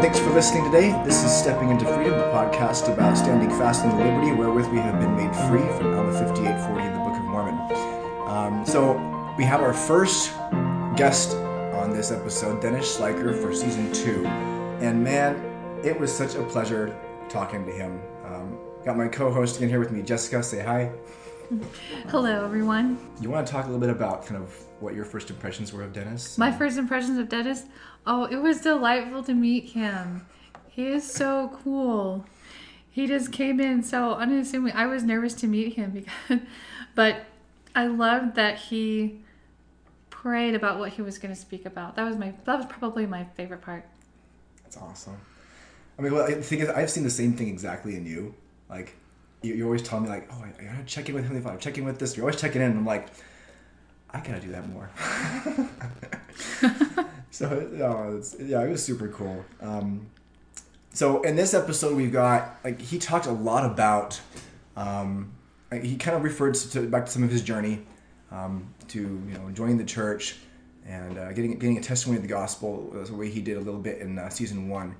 thanks for listening today. This is Stepping into Freedom, the podcast about standing fast in the liberty wherewith we have been made free from Alma 5840 in the Book of Mormon. Um, so, we have our first guest on this episode, Dennis Schleicher, for season two. And man, it was such a pleasure talking to him. Um, got my co host again here with me, Jessica. Say hi. Hello, everyone. You want to talk a little bit about kind of what your first impressions were of Dennis? My first impressions of Dennis? Oh, it was delightful to meet him. He is so cool. He just came in so unassuming. I was nervous to meet him because, but I loved that he prayed about what he was going to speak about. That was my that was probably my favorite part. That's awesome. I mean, well, the thing is, I've seen the same thing exactly in you. Like, you, you always tell me like, oh, I, I gotta check in with him. I'm checking with this. You're always checking in. And I'm like, I gotta do that more. so oh, yeah, it was super cool. Um, so in this episode, we've got like he talked a lot about. Um, he kind of referred to, back to some of his journey um, to you know joining the church and uh, getting getting a testimony of the gospel. That's the way he did a little bit in uh, season one.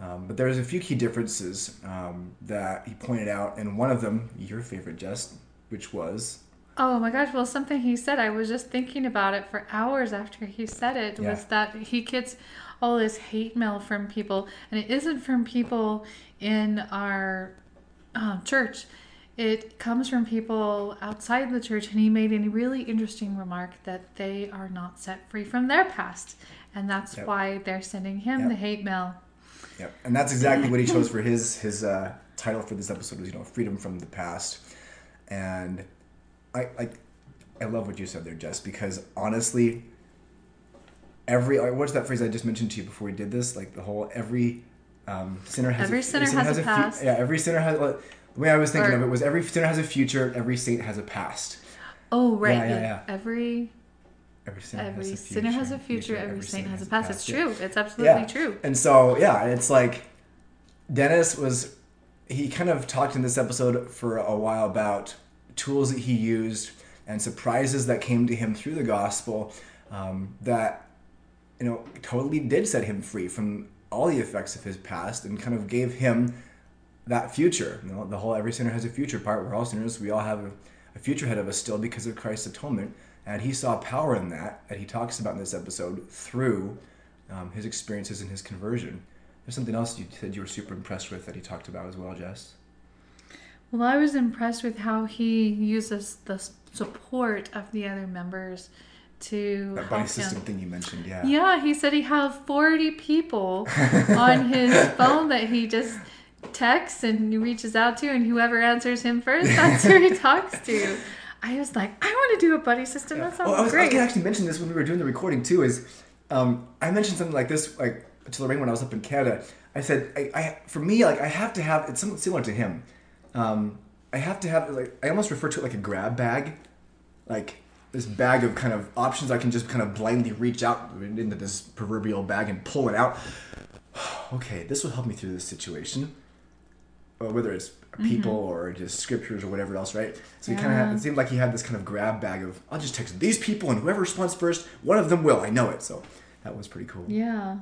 Um, but there's a few key differences um, that he pointed out, and one of them, your favorite, Jess, which was. Oh my gosh! Well, something he said, I was just thinking about it for hours after he said it. Yeah. Was that he gets all this hate mail from people, and it isn't from people in our um, church. It comes from people outside the church, and he made a really interesting remark that they are not set free from their past, and that's yep. why they're sending him yep. the hate mail. Yep, and that's exactly what he chose for his his uh, title for this episode was you know freedom from the past, and I I I love what you said there, Jess, because honestly, every what's that phrase I just mentioned to you before we did this? Like the whole every um, sinner has every a, sinner, sinner has, has, a past. Fu- yeah, every sinner has. Well, the way I was thinking or, of it was every sinner has a future, every saint has a past. Oh right, yeah, yeah, yeah. every every sinner, every has, a sinner has a future, future every, every saint has a past. past. It's true. It's absolutely yeah. true. And so, yeah, it's like Dennis was, he kind of talked in this episode for a while about tools that he used and surprises that came to him through the gospel um, that, you know, totally did set him free from all the effects of his past and kind of gave him that future. You know, the whole every sinner has a future part. We're all sinners. We all have a, a future ahead of us still because of Christ's atonement and he saw power in that, that he talks about in this episode through um, his experiences and his conversion. There's something else you said you were super impressed with that he talked about as well, Jess. Well, I was impressed with how he uses the support of the other members to that buddy system thing you mentioned, yeah. Yeah, he said he has 40 people on his phone that he just texts and he reaches out to, and whoever answers him first, that's who he talks to. I was like, I want to do a buddy system. Yeah. That sounds I was, great. I gonna actually mention this when we were doing the recording too. Is um, I mentioned something like this like to Lorraine when I was up in Canada. I said, I, I for me like I have to have it's something similar to him. Um, I have to have like I almost refer to it like a grab bag, like this bag of kind of options I can just kind of blindly reach out into this proverbial bag and pull it out. okay, this will help me through this situation. Well, whether it's people mm-hmm. or just scriptures or whatever else, right? So yeah. he kind of it seemed like he had this kind of grab bag of I'll just text these people and whoever responds first, one of them will. I know it. So that was pretty cool. Yeah.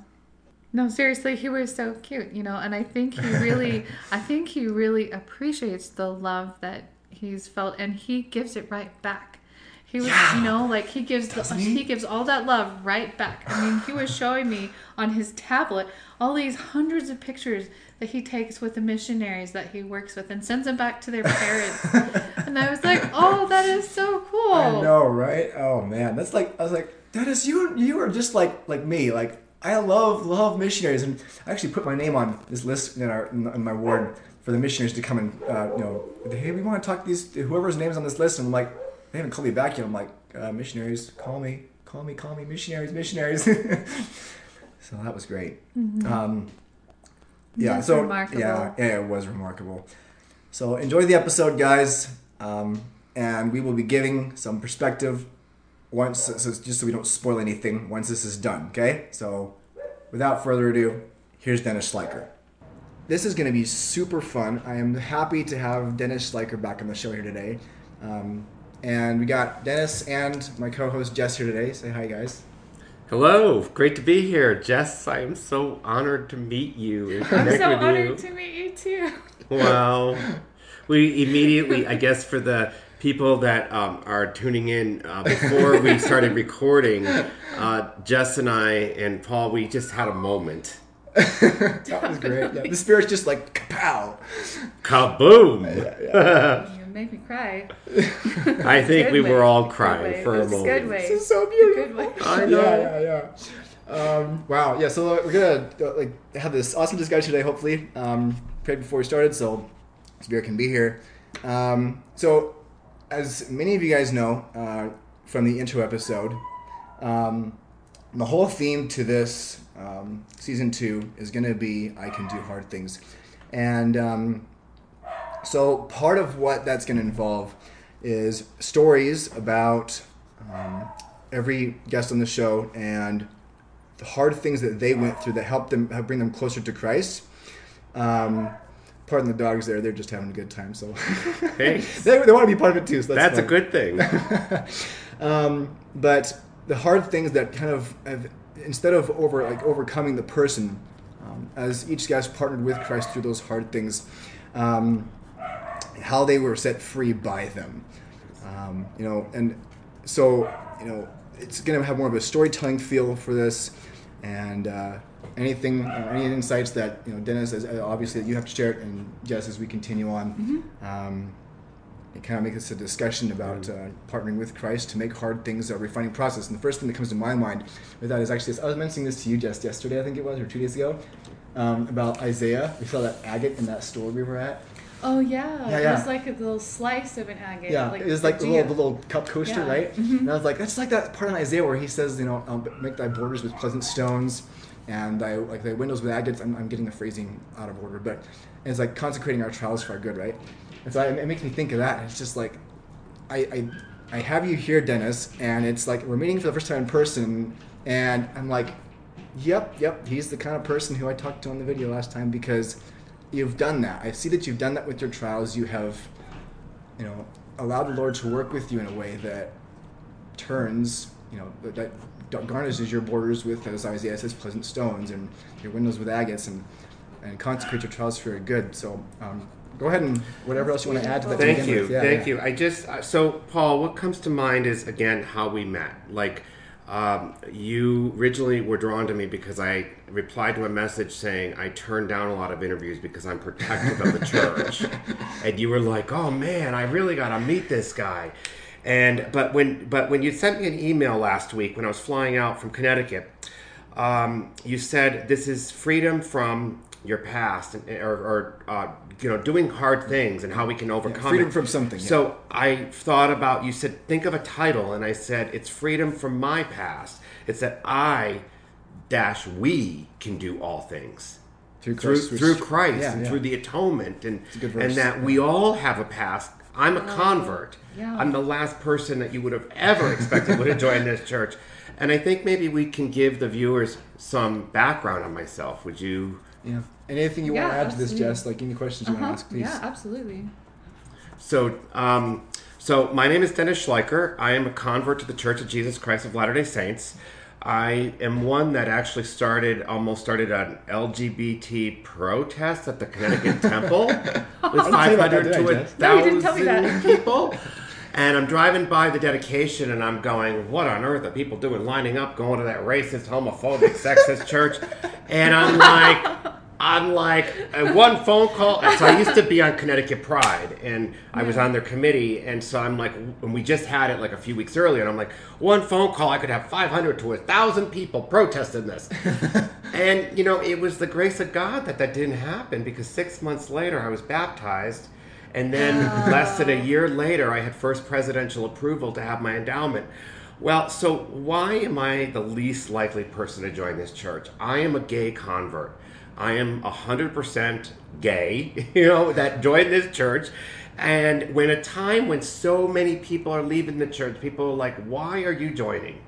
No, seriously, he was so cute, you know, and I think he really I think he really appreciates the love that he's felt and he gives it right back. He was, yeah. you know, like he gives the, he? he gives all that love right back. I mean, he was showing me on his tablet all these hundreds of pictures that he takes with the missionaries that he works with and sends them back to their parents. and I was like, "Oh, that is so cool." I know, right? Oh man, that's like I was like, "Dennis, you you are just like like me. Like I love love missionaries." And I actually put my name on this list in our in my ward for the missionaries to come and uh, you know, hey, we want to talk to these whoever's names on this list. And I'm like they haven't called me back yet. I'm like, uh, missionaries, call me, call me, call me, missionaries, missionaries. so that was great. Mm-hmm. Um, yeah, That's so remarkable. yeah, yeah, it was remarkable. So enjoy the episode, guys, um, and we will be giving some perspective once, so just so we don't spoil anything once this is done. Okay, so without further ado, here's Dennis Schleicher. This is going to be super fun. I am happy to have Dennis Schleicher back on the show here today. Um, and we got Dennis and my co-host Jess here today. Say hi, guys. Hello, great to be here, Jess. I am so honored to meet you and I'm so honored you. to meet you too. Wow. We immediately, I guess, for the people that um, are tuning in uh, before we started recording, uh, Jess and I and Paul, we just had a moment. That was great. Yeah. The spirit's just like kapow. Kaboom! You make me cry. I think we way. were all crying for a It's moment. Good way. This is so beautiful. I know. Yeah, yeah, yeah. Um, wow. Yeah. So we're gonna like have this awesome discussion today. Hopefully, um, prayed before we started, so Spirit can be here. Um, so, as many of you guys know uh, from the intro episode, um, the whole theme to this um, season two is going to be "I can do hard things," and um, so part of what that's going to involve is stories about um, every guest on the show and the hard things that they went through that helped them help bring them closer to Christ. Um, pardon the dogs there; they're just having a good time. So Hey. they, they want to be part of it too. So that's, That's a good thing. Um, but the hard things that kind of have, instead of over like overcoming the person, um, as each guest partnered with Christ through those hard things, um, how they were set free by them. Um, you know, and so you know it's going to have more of a storytelling feel for this, and uh, anything, uh, any insights that you know, Dennis, as, uh, obviously that you have to share, it, and Jess, as we continue on. Um, it kind of makes this a discussion about uh, partnering with Christ to make hard things a refining process. And the first thing that comes to my mind with that is actually, this, I was mentioning this to you just yesterday, I think it was, or two days ago, um, about Isaiah. We saw that agate in that store we were at. Oh yeah. Yeah, It was like a little slice of an agate. Yeah, it was like the little, the little cup coaster, Yeah. right? Mhm. And I was like, that's like that part in Isaiah where he says, you know, um, make thy borders with pleasant stones, and thy like thy windows with agates. I'm, I'm getting the phrasing out of order, but it's like consecrating our trials for our good, right? And so I, it makes me think of that. And it's just like, I, I I have you here, Dennis, and it's like we're meeting for the first time in person, and I'm like, yep, yep, he's the kind of person who I talked to on the video last time because you've done that. I see that you've done that with your trials. You have you know, allowed the Lord to work with you in a way that turns, you know, that, garnishes your borders with, as Isaiah says, pleasant stones, and your windows with agates, and and consecrate your trials for your good. So, um, go ahead and whatever else you want to add to that. Thank begin you. Yeah, thank yeah. you. I just uh, so Paul, what comes to mind is again how we met. Like um, you originally were drawn to me because I replied to a message saying I turned down a lot of interviews because I'm protective of the church, and you were like, "Oh man, I really got to meet this guy." And but when but when you sent me an email last week when I was flying out from Connecticut, um, you said this is freedom from your past or, or uh, you know doing hard things and how we can overcome freedom it. from something, yeah. So I thought about you said think of a title and I said it's freedom from my past. It's that I dash we can do all things Through through Christ, which- through Christ yeah, and yeah. through the atonement and a good verse, and that we all have a past. I'm a convert. yeah. I'm the last person that you would have ever expected would have joined this church. And I think maybe we can give the viewers some background on myself. Would you? Yeah. Anything you want to add to this. Jess? Like any questions you Uh-huh. want to ask, please. Yeah, absolutely. So, um, so my name is Dennis Schleicher. I am a convert to the Church of Jesus Christ of Latter Day Saints. I am one that actually started, almost started an LGBT protest at the Connecticut Temple with tell you about 500 to did I, a Jess? No, you didn't tell me thousand people. And I'm driving by the dedication and I'm going, what on earth are people doing lining up going to that racist, homophobic, sexist church? And I'm like, I'm like, uh, one phone call. So I used to be on Connecticut Pride and I was on their committee. And so I'm like, and we just had it like a few weeks earlier. And I'm like, one phone call, I could have 500 to 1,000 people protesting this. and, you know, it was the grace of God that that didn't happen because six months later I was baptized. And then ah. less than a year later, I had first presidential approval to have my endowment. Well, so why am I the least likely person to join this church? I am a gay convert. I am 100% gay, you know, that joined this church. And when a time when so many people are leaving the church, people are like, why are you joining?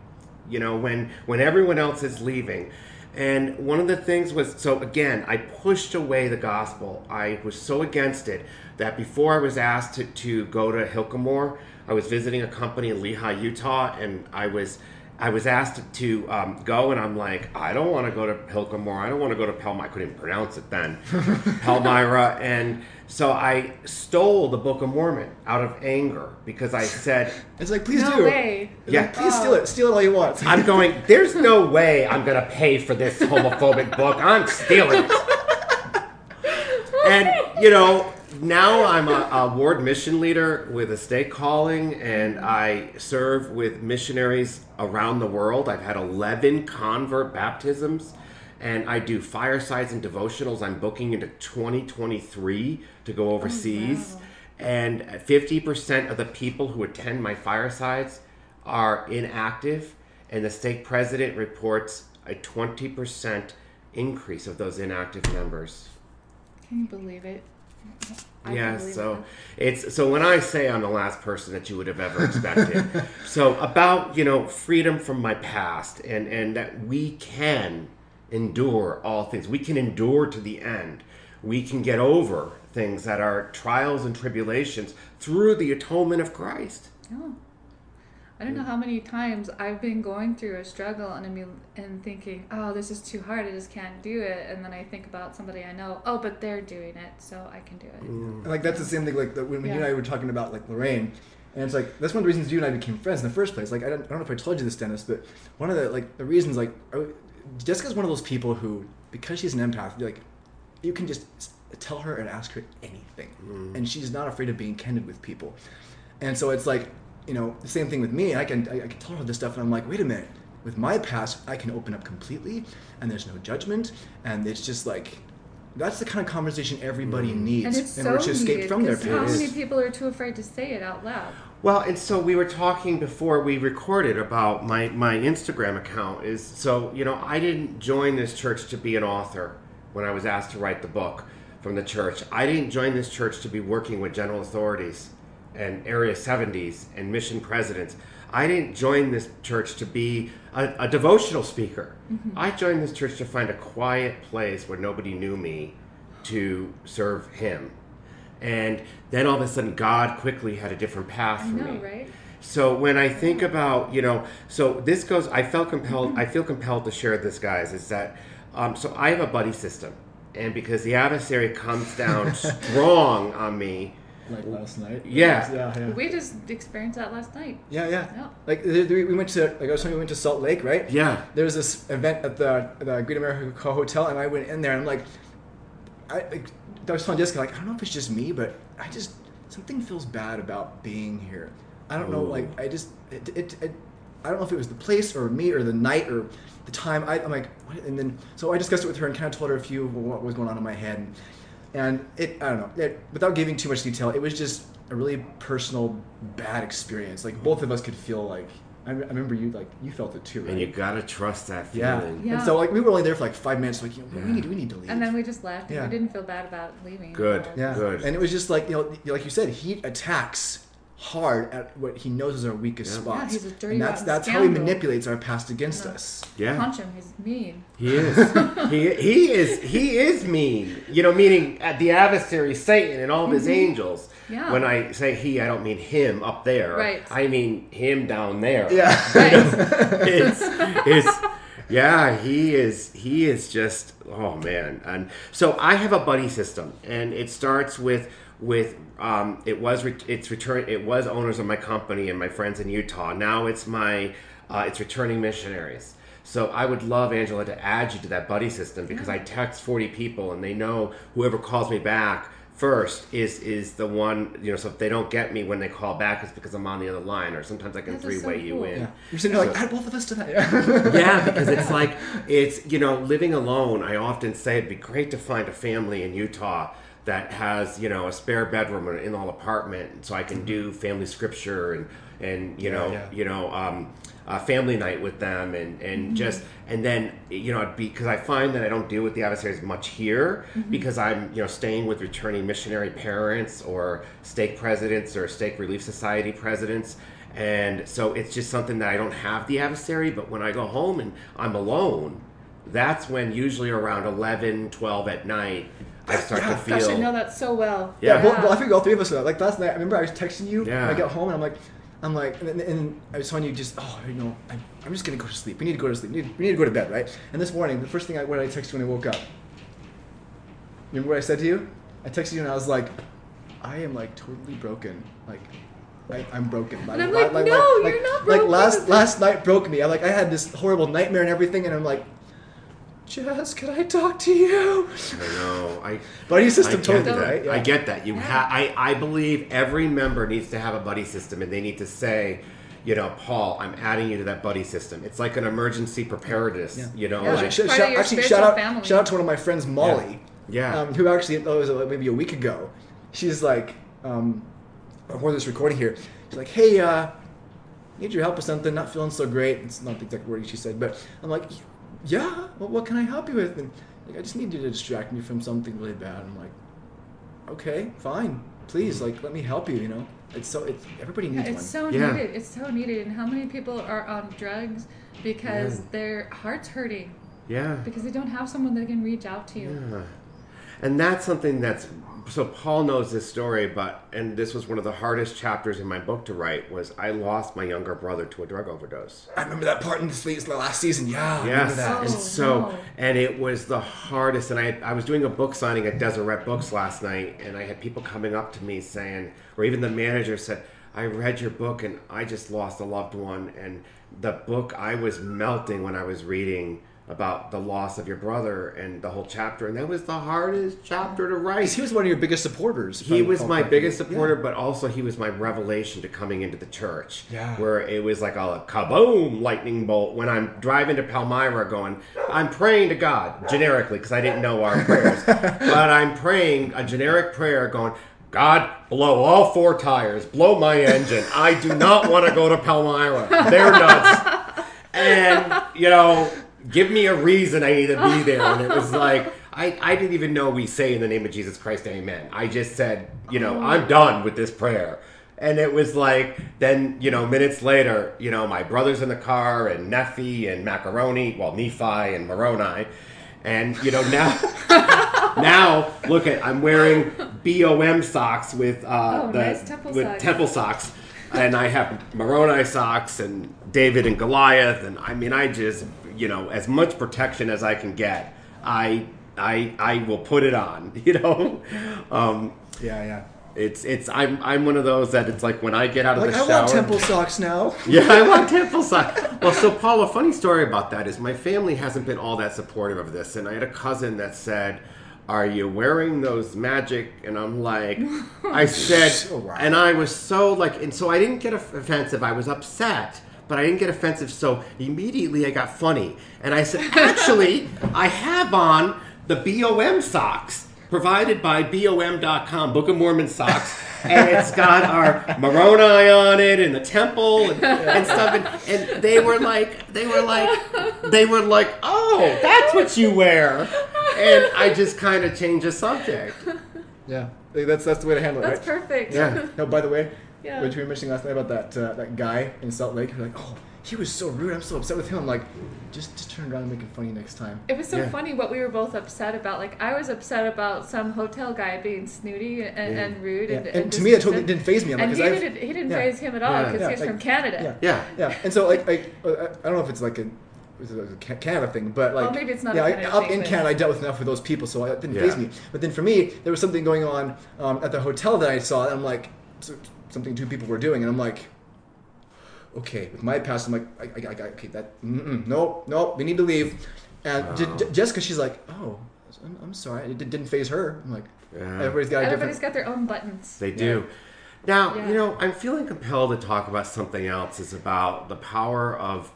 You know, when, when everyone else is leaving. And one of the things was so again, I pushed away the gospel. I was so against it that before I was asked to, to go to Hill Cumorah, I was visiting a company in Lehi, Utah, and I was I was asked to um, go, and I'm like, I don't want to go to Pilgrimore. I don't want to go to Pelmira. I couldn't even pronounce it then, Palmyra. And so I stole the Book of Mormon out of anger because I said, It's like, please No do. way. It's Yeah. like, please steal it. Steal it all you want. I'm going, there's no way I'm going to pay for this homophobic book. I'm stealing it. And, you know, now I'm a, a ward mission leader with a stake calling, and I serve with missionaries around the world. I've had 11 convert baptisms, and I do firesides and devotionals. I'm booking into 2023 to go overseas. Oh, wow. And 50% of the people who attend my firesides are inactive, and the stake president reports a 20% increase of those inactive members. Can you believe it? I yeah, so it. it's so when I say I'm the last person that you would have ever expected. so about, you know, freedom from my past and and that we can endure all things. We can endure to the end. We can get over things that are trials and tribulations through the atonement of Christ. No. I don't know how many times I've been going through a struggle and I and thinking, oh, this is too hard. I just can't do it. And then I think about somebody I know. Oh, but they're doing it, so I can do it. And, like that's the same thing. Like the, when, when you and I were talking about like Lorraine, and it's like that's one of the reasons you and I became friends in the first place. Like I don't, I don't know if I told you this, Dennis, but one of the like the reasons like I- Jessica's one of those people who because she's an empath, like you can just tell her and ask her anything, mm. and she's not afraid of being candid with people. And so it's like you know the same thing with me. I can I, I can tell her this stuff, and I'm like, wait a minute. With my past, I can open up completely, and there's no judgment, and it's just like that's the kind of conversation everybody mm. needs And it's in so order to escape needed, from their 'cause How many people are too afraid to say it out loud? Well, and so we were talking before we recorded about my, my Instagram account is so, you know, I didn't join this church to be an author when I was asked to write the book from the church. I didn't join this church to be working with general authorities and area 70s and mission presidents. I didn't join this church to be a, a devotional speaker. I joined this church to find a quiet place where nobody knew me to serve him. And then all of a sudden, God quickly had a different path I for know, me. right? So when I think about, you know, so this goes, I felt compelled, I feel compelled to share this, guys, is that, um, so I have a buddy system. And because the adversary comes down strong on me, Like last night. Yeah. Yeah, yeah. We just experienced that last night. Yeah, yeah. Yeah. Like th- th- we went to, like I was telling you, we went to Salt Lake, right? yeah, There was this event at the the Great America Hotel, and I went in there, and I'm like, I, like, I was telling Jessica, like, I don't know if it's just me, but I just something feels bad about being here. I don't know, like, I just it, it, it I don't know if it was the place or me or the night or the time. I, I'm like, what? and then so I discussed it with her and kind of told her a few of what was going on in my head, and, and it I don't know, it, without giving too much detail, it was just a really personal bad experience. Like both of us could feel like. I, I remember you like you felt it too, right? and you gotta trust that feeling. Yeah. yeah. And so like we were only there for like five minutes. Like you know, we need we need to leave. And then we just left. and Yeah. We didn't feel bad about leaving. Good. yeah. Good. And it was just like you know, like you said, he attacks hard at what he knows is our weakest Yeah. spots. Yeah, he's a dirty, and that's rotten that's how he manipulates our past against Yeah. us. Yeah. Punch him. He's mean. He is. he, he is. He is mean. You know, meaning at the adversary, Satan, and all of his mm-hmm. angels. Yeah. When I say he, I don't mean him up there. Right. I mean him down there. Yeah. Right. it's, it's yeah he is he is just oh man and so i have a buddy system and it starts with with um, it was re- it's return it was owners of my company and my friends in utah now it's my uh, it's returning missionaries so i would love angela to add you to that buddy system because i text 40 people and they know whoever calls me back first is is the one you know so if they don't get me when they call back it's because i'm on the other line or sometimes i can three way so you in Yeah. You're sitting there like, add both of us to that. yeah, because it's like it's you know living alone. I often say it'd be great to find a family in Utah that has you know a spare bedroom or an in-law apartment, so I can mm-hmm. do family scripture and and you Yeah, know yeah. you know um, a family night with them and and mm-hmm. just and then you know because I find that I don't deal with the adversaries much here mm-hmm. because I'm you know staying with returning missionary parents or stake presidents or stake relief society presidents and so it's just something that I don't have the adversary. But when I go home and I'm alone, that's when usually around 11, 12 at night, I start Yeah, to feel. Gosh, I know that so well. Yeah. Well, well, I think all three of us are like last night. I remember I was texting you Yeah. when I got home, and I'm like, I'm like, and, and I was telling you just, oh, you know, I'm, I'm just gonna go to sleep. We need to go to sleep. We need, we need to go to bed, right? And this morning, the first thing I, what I texted you when I woke up. Remember what I said to you? I texted you and I was like, I am like totally broken. Like, I, I'm broken. And I'm like, no, you're not broken. Like last last night broke me. I like I had this horrible nightmare and everything, and I'm like, Jess, can I talk to you? I know. I Buddy system I get told me, that. right? Yeah. I get that. You Yeah. ha- I I believe every member needs to have a buddy system, and they need to say, you know, Paul, I'm adding you to that buddy system. It's like an emergency preparedness. Yeah. You know, Yeah, like it's Sh- shout- actually, shout out, family. shout out to one of my friends, Molly. Yeah. Um, who actually, that was uh, maybe a week ago. She's like, um, before this recording here, she's like, hey, uh, need your help with something, not feeling so great. It's not the exact wording she said, but I'm like, yeah, well, what can I help you with? And like, I just need you to distract me from something really bad. I'm like, okay, fine, please, like, let me help you, you know? It's so, it's, everybody Yeah, needs it's one. so Yeah. needed. It's so needed. And how many people are on drugs because Yeah. their heart's hurting yeah. because they don't have someone that can reach out to you. Yeah. And that's something that's so Paul knows this story, but and this was one of the hardest chapters in my book to write was I lost my younger brother to a drug overdose. I remember that part in the, last season. Yeah, I Yes, remember that. Oh, and Oh, so no. and it was the hardest. And I I was doing a book signing at Deseret Books last night, and I had people coming up to me saying, or even the manager said, "I read your book, and I just lost a loved one." And the book, I was melting when I was reading about the loss of your brother and the whole chapter, and that was the hardest chapter to write. He was one of your biggest supporters. He was my correctly. biggest supporter, Yeah. but also he was my revelation to coming into the church. Yeah. Where it was like a kaboom lightning bolt when I'm driving to Palmyra going, I'm praying to God, generically, because I didn't know our prayers. but I'm praying a generic prayer going, God, blow all four tires, blow my engine. I do not want to go to Palmyra. They're nuts. And, you know, give me a reason I need to be there. And it was like, I, I didn't even know we say in the name of Jesus Christ, amen. I just said, you know, I'm done with this prayer. And it was like, then, you know, minutes later, you know, my brother's in the car and Nephi and Macaroni, well, Nephi and Moroni. And, you know, now, now look at, I'm wearing BOM socks with, uh, Oh, the, nice temple with socks. temple socks. And I have Moroni socks and David and Goliath. And I mean, I just, you know, as much protection as I can get, I, I, I will put it on, you know? Um, Yeah, yeah. it's it's I'm I'm one of those that it's like when I get out of Like the I shower. want temple socks now. Yeah, I want temple socks. Well, so Paul, a funny story about that is my family hasn't been all that supportive of this, and I had a cousin that said, "Are you wearing those magic?" And I'm like, I said, Oh, wow. and I was so like, and so I didn't get offensive. I was upset. But I didn't get offensive, so immediately I got funny. And I said, actually, I have on the BOM socks provided by BOM.com, Book of Mormon socks. and it's got our Moroni on it and the temple and, and stuff. And, and they were like, they were like, they were like, oh, that's what you wear. And I just kind of changed the subject. Yeah, that's that's the way to handle it. That's right? perfect. Yeah. No, by the way, Yeah. what you were mentioning last night about that uh, that guy in Salt Lake, you're like, oh, he was so rude. I'm so upset with him. I'm like, just just turn around and make it funny next time. It was so Yeah. funny what we were both upset about. Like I was upset about some hotel guy being snooty and, Yeah. and rude Yeah. and, And, to me, it totally didn't faze me. I'm And like, he 'cause I've- didn't, he didn't yeah. faze him at all because Yeah, he's like- from Canada. Yeah. Yeah. Yeah, and so like I, I I don't know if it's like a it's like a Canada thing, but like Well, maybe it's not Yeah, a I- Canada up thing, in Canada, I dealt with enough with those people, so it didn't Yeah. faze me. But then for me, there was something going on um, at the hotel that I saw, and I'm like, so, something two people were doing, and I'm like, okay, with my past, I'm like, I, I, I okay, that mm-mm, nope, nope, we need to leave. And J- Wow. J- Jessica, she's like, oh, I'm, I'm sorry, it did- didn't faze her. I'm like, Yeah. everybody's got a Everybody's different. got their own buttons. They do. Now, Yeah. you know, I'm feeling compelled to talk about something else. Is about the power of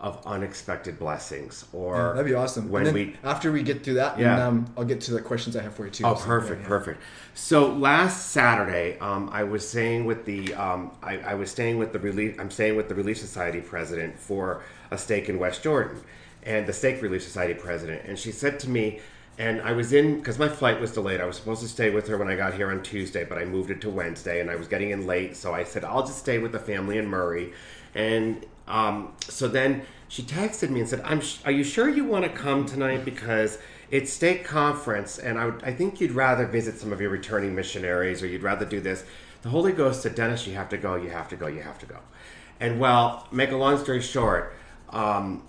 of unexpected blessings, or Yeah, that'd be awesome. When and we after we get through that, Yeah. then, um, I'll get to the questions I have for you too. Oh, So, perfect, yeah. perfect. So last Saturday, um, I was staying with the um, I, I was staying with the relief. I'm staying with the Relief Society president for a stake in West Jordan, and the Stake Relief Society president, and she said to me, and I was in because my flight was delayed. I was supposed to stay with her when I got here on Tuesday, but I moved it to Wednesday, and I was getting in late, so I said I'll just stay with the family in Murray, and um, so then she texted me and said, "I'm. Sh- are you sure you want to come tonight? Because it's stake conference, and I, would, I think you'd rather visit some of your returning missionaries, or you'd rather do this. The Holy Ghost said, Dennis, you have to go, you have to go, you have to go. And well, make a long story short, um,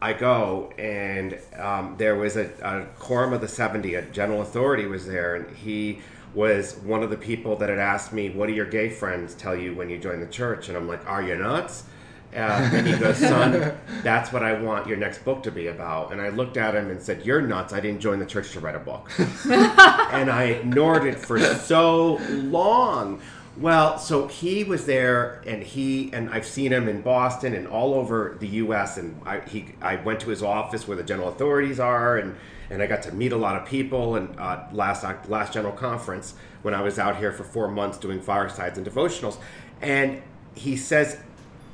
I go, and um, there was a, a quorum of the 70, a general authority was there, and he was one of the people that had asked me, What do your gay friends tell you when you join the church? And I'm like, Are you nuts? Uh, and he goes, Son, that's what I want your next book to be about. And I looked at him and said, You're nuts. I didn't join the church to write a book. and I ignored it for so long. Well, so he was there, and he and I've seen him in Boston and all over the U.S. And I he I went to his office where the general authorities are, and and I got to meet a lot of people. And uh, last last general conference when I was out here for four months doing firesides and devotionals, and he says,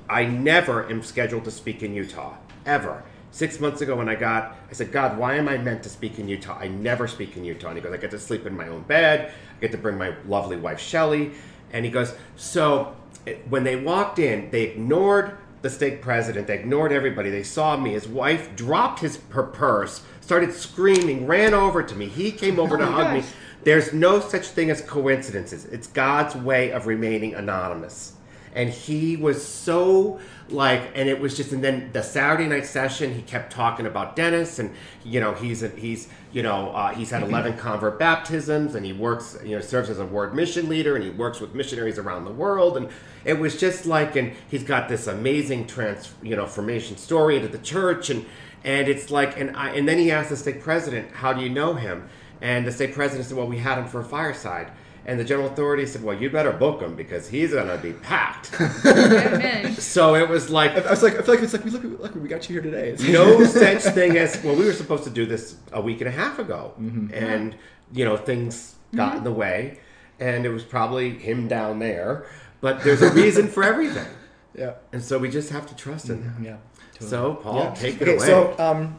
I never am scheduled to speak in Utah ever. Six months ago, when I got, I said, God, why am I meant to speak in Utah? I never speak in Utah. And he goes, I get to sleep in my own bed. I get to bring my lovely wife, Shelly. And he goes, So eh, when they walked in, they ignored the stake president, they ignored everybody. They saw me. His wife dropped his her purse, started screaming, ran over to me. He came over Oh to hug me. There's no such thing as coincidences. It's God's way of remaining anonymous. And he was so like, and it was just, and then the Saturday night session, he kept talking about Dennis, and you know, he's a, he's you know, uh, he's had 11 convert baptisms, and he works, you know, serves as a ward mission leader, and he works with missionaries around the world, and it was just like, and he's got this amazing trans, you know, formation story into the church, and and it's like, and I, and then he asked the stake president, "How do you know him?" And the stake president said, "Well, we had him for a fireside." And the general authority said, "Well, you better book him because he's gonna be packed." So it was like I was like, I feel like it's like we look, look, we got you here today. It's- no such thing as well. We were supposed to do this a week and a half ago, and you know things got in the way, and it was probably him down there. But there's a reason for everything, yeah, and so we just have to trust in that. yeah. totally. So Paul, Yeah. take it okay, away. so um,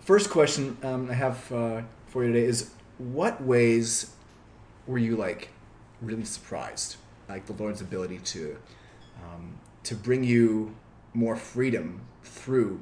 first question um, I have uh, for you today is: What ways were you like really surprised, like the Lord's ability to um, to bring you more freedom through,